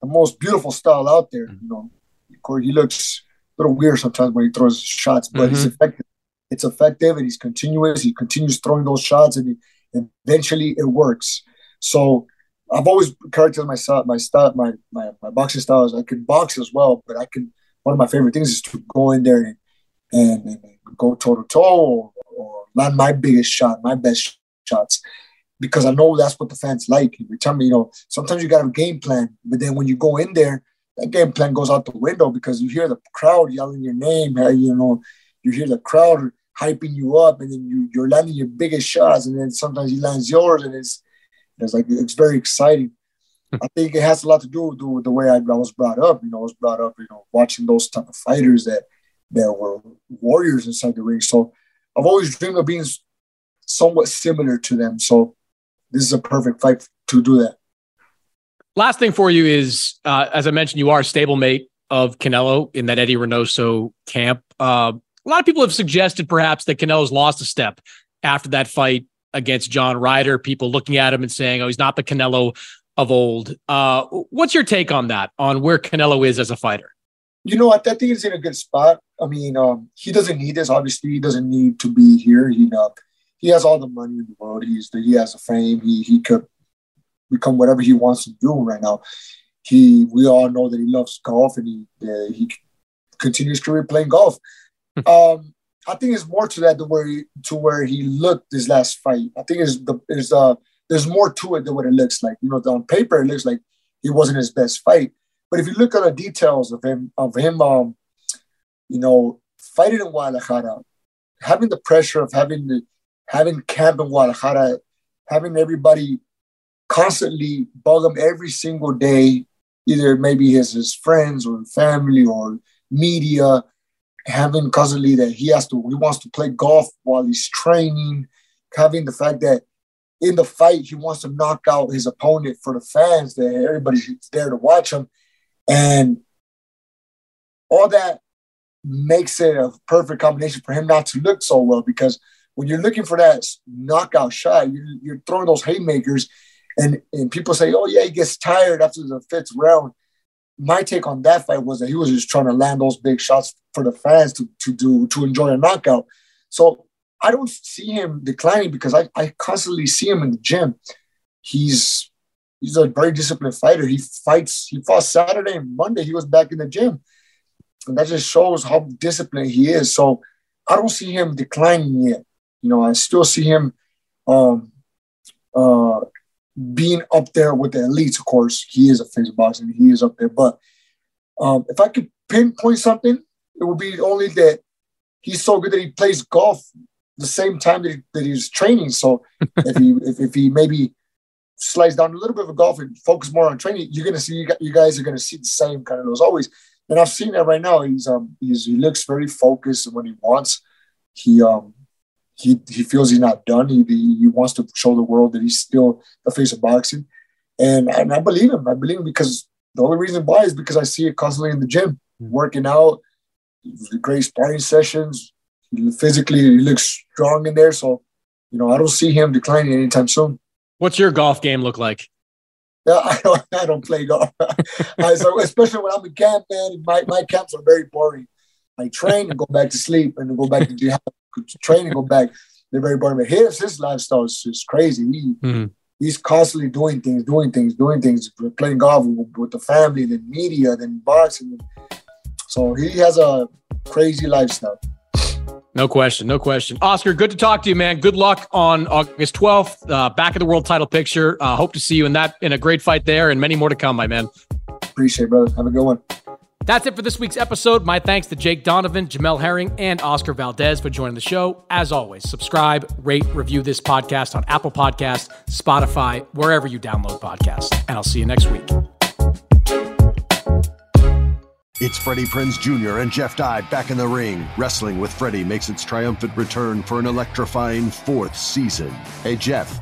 Speaker 13: the most beautiful style out there. You know, of course, he looks a little weird sometimes when he throws shots, but mm-hmm. he's effective. It's effective and he's continuous. He continues throwing those shots and, he, eventually it works. So I've always characterized my style, my, my, my boxing style is I can box as well, but I can, one of my favorite things is to go in there and, and, and go toe to toe or land my biggest shot, my best shots because I know that's what the fans like. Every me, you know, sometimes you got a game plan, but then when you go in there, that game plan goes out the window because you hear the crowd yelling your name. You know, you hear the crowd hyping you up, and then you, you're landing your biggest shots, and then sometimes he lands yours, and it's like it's very exciting. I think it has a lot to do with, with the way I, I, was brought up. You know, I was brought up, you know, watching those type of fighters that that were warriors inside the ring. So I've always dreamed of being somewhat similar to them. So this is a perfect fight to do that.
Speaker 6: Last thing for you is, uh, as I mentioned, you are a stablemate of Canelo in that Eddie Reynoso camp. Uh, a lot of people have suggested perhaps that Canelo's lost a step after that fight against John Ryder. People looking at him and saying, "Oh, he's not the Canelo of old." Uh, what's your take on that? On where Canelo is as a fighter?
Speaker 13: You know, I, think he's in a good spot. I mean, um, he doesn't need this. Obviously, he doesn't need to be here. He, uh, he has all the money in the world. He's he has a fame. He he could become whatever he wants to do right now. He we all know that he loves golf and he uh, he continues career playing golf. Hmm. um, I think it's more to that to where he, to where he looked his last fight. I think it's the is uh there's more to it than what it looks like. You know, on paper it looks like he wasn't his best fight, but if you look at the details of him of him um you know fighting in Guadalajara, having the pressure of having the having camp in Guadalajara, having everybody constantly bug him every single day, either maybe his, his friends or family or media, having constantly that he has to, he wants to play golf while he's training, having the fact that in the fight, he wants to knock out his opponent for the fans, that everybody's there to watch him. And all that makes it a perfect combination for him not to look so well because when you're looking for that knockout shot, you're, you're throwing those haymakers and and people say, oh yeah, he gets tired after the fifth round. My take on that fight was that he was just trying to land those big shots for the fans to to do to enjoy a knockout. So I don't see him declining because I, I constantly see him in the gym. He's he's a very disciplined fighter. He fights. He fought Saturday and Monday. He was back in the gym, and that just shows how disciplined he is. So I don't see him declining yet. You know, I still see him um, uh, being up there with the elites, of course, he is a face boxing. He is up there. But um, if I could pinpoint something, it would be only that he's so good that he plays golf the same time that, he, that he's training. So if he if, if he maybe slides down a little bit of golf and focus more on training, you're gonna see you guys are gonna see the same kind of those always. And I've seen that right now. He's um he's, he looks very focused when he wants. He um he he feels he's not done. He, he wants to show the world that he's still the face of boxing, and and I believe him. I believe him because the only reason why is because I see it constantly in the gym, mm-hmm. working out, great sparring sessions. Physically, he looks strong in there. So, you know, I don't see him declining anytime soon.
Speaker 6: What's your golf game look like?
Speaker 13: Yeah, I don't, I don't play golf. I, so especially when I'm in camp, man. My, my camps are very boring. I train and go back to sleep and go back to train and go back. They're very. But his his lifestyle is just crazy. He mm-hmm. he's constantly doing things, doing things, doing things, playing golf with, with the family, then media, then boxing. So he has a crazy lifestyle.
Speaker 6: No question, no question. Oscar, good to talk to you, man. Good luck on August 12th. Uh, back of the world title picture. Uh, hope to see you in that in a great fight there, and many more to come, my man.
Speaker 13: Appreciate, it, brother. Have a good one.
Speaker 6: That's it for this week's episode. My thanks to Jake Donovan, Jamel Herring, and Oscar Valdez for joining the show. As always, subscribe, rate, review this podcast on Apple Podcasts, Spotify, wherever you download podcasts. And I'll see you next week.
Speaker 3: It's Freddie Prinze Jr. and Jeff Dye back in the ring. Wrestling with Freddie makes its triumphant return for an electrifying fourth season. Hey, Jeff.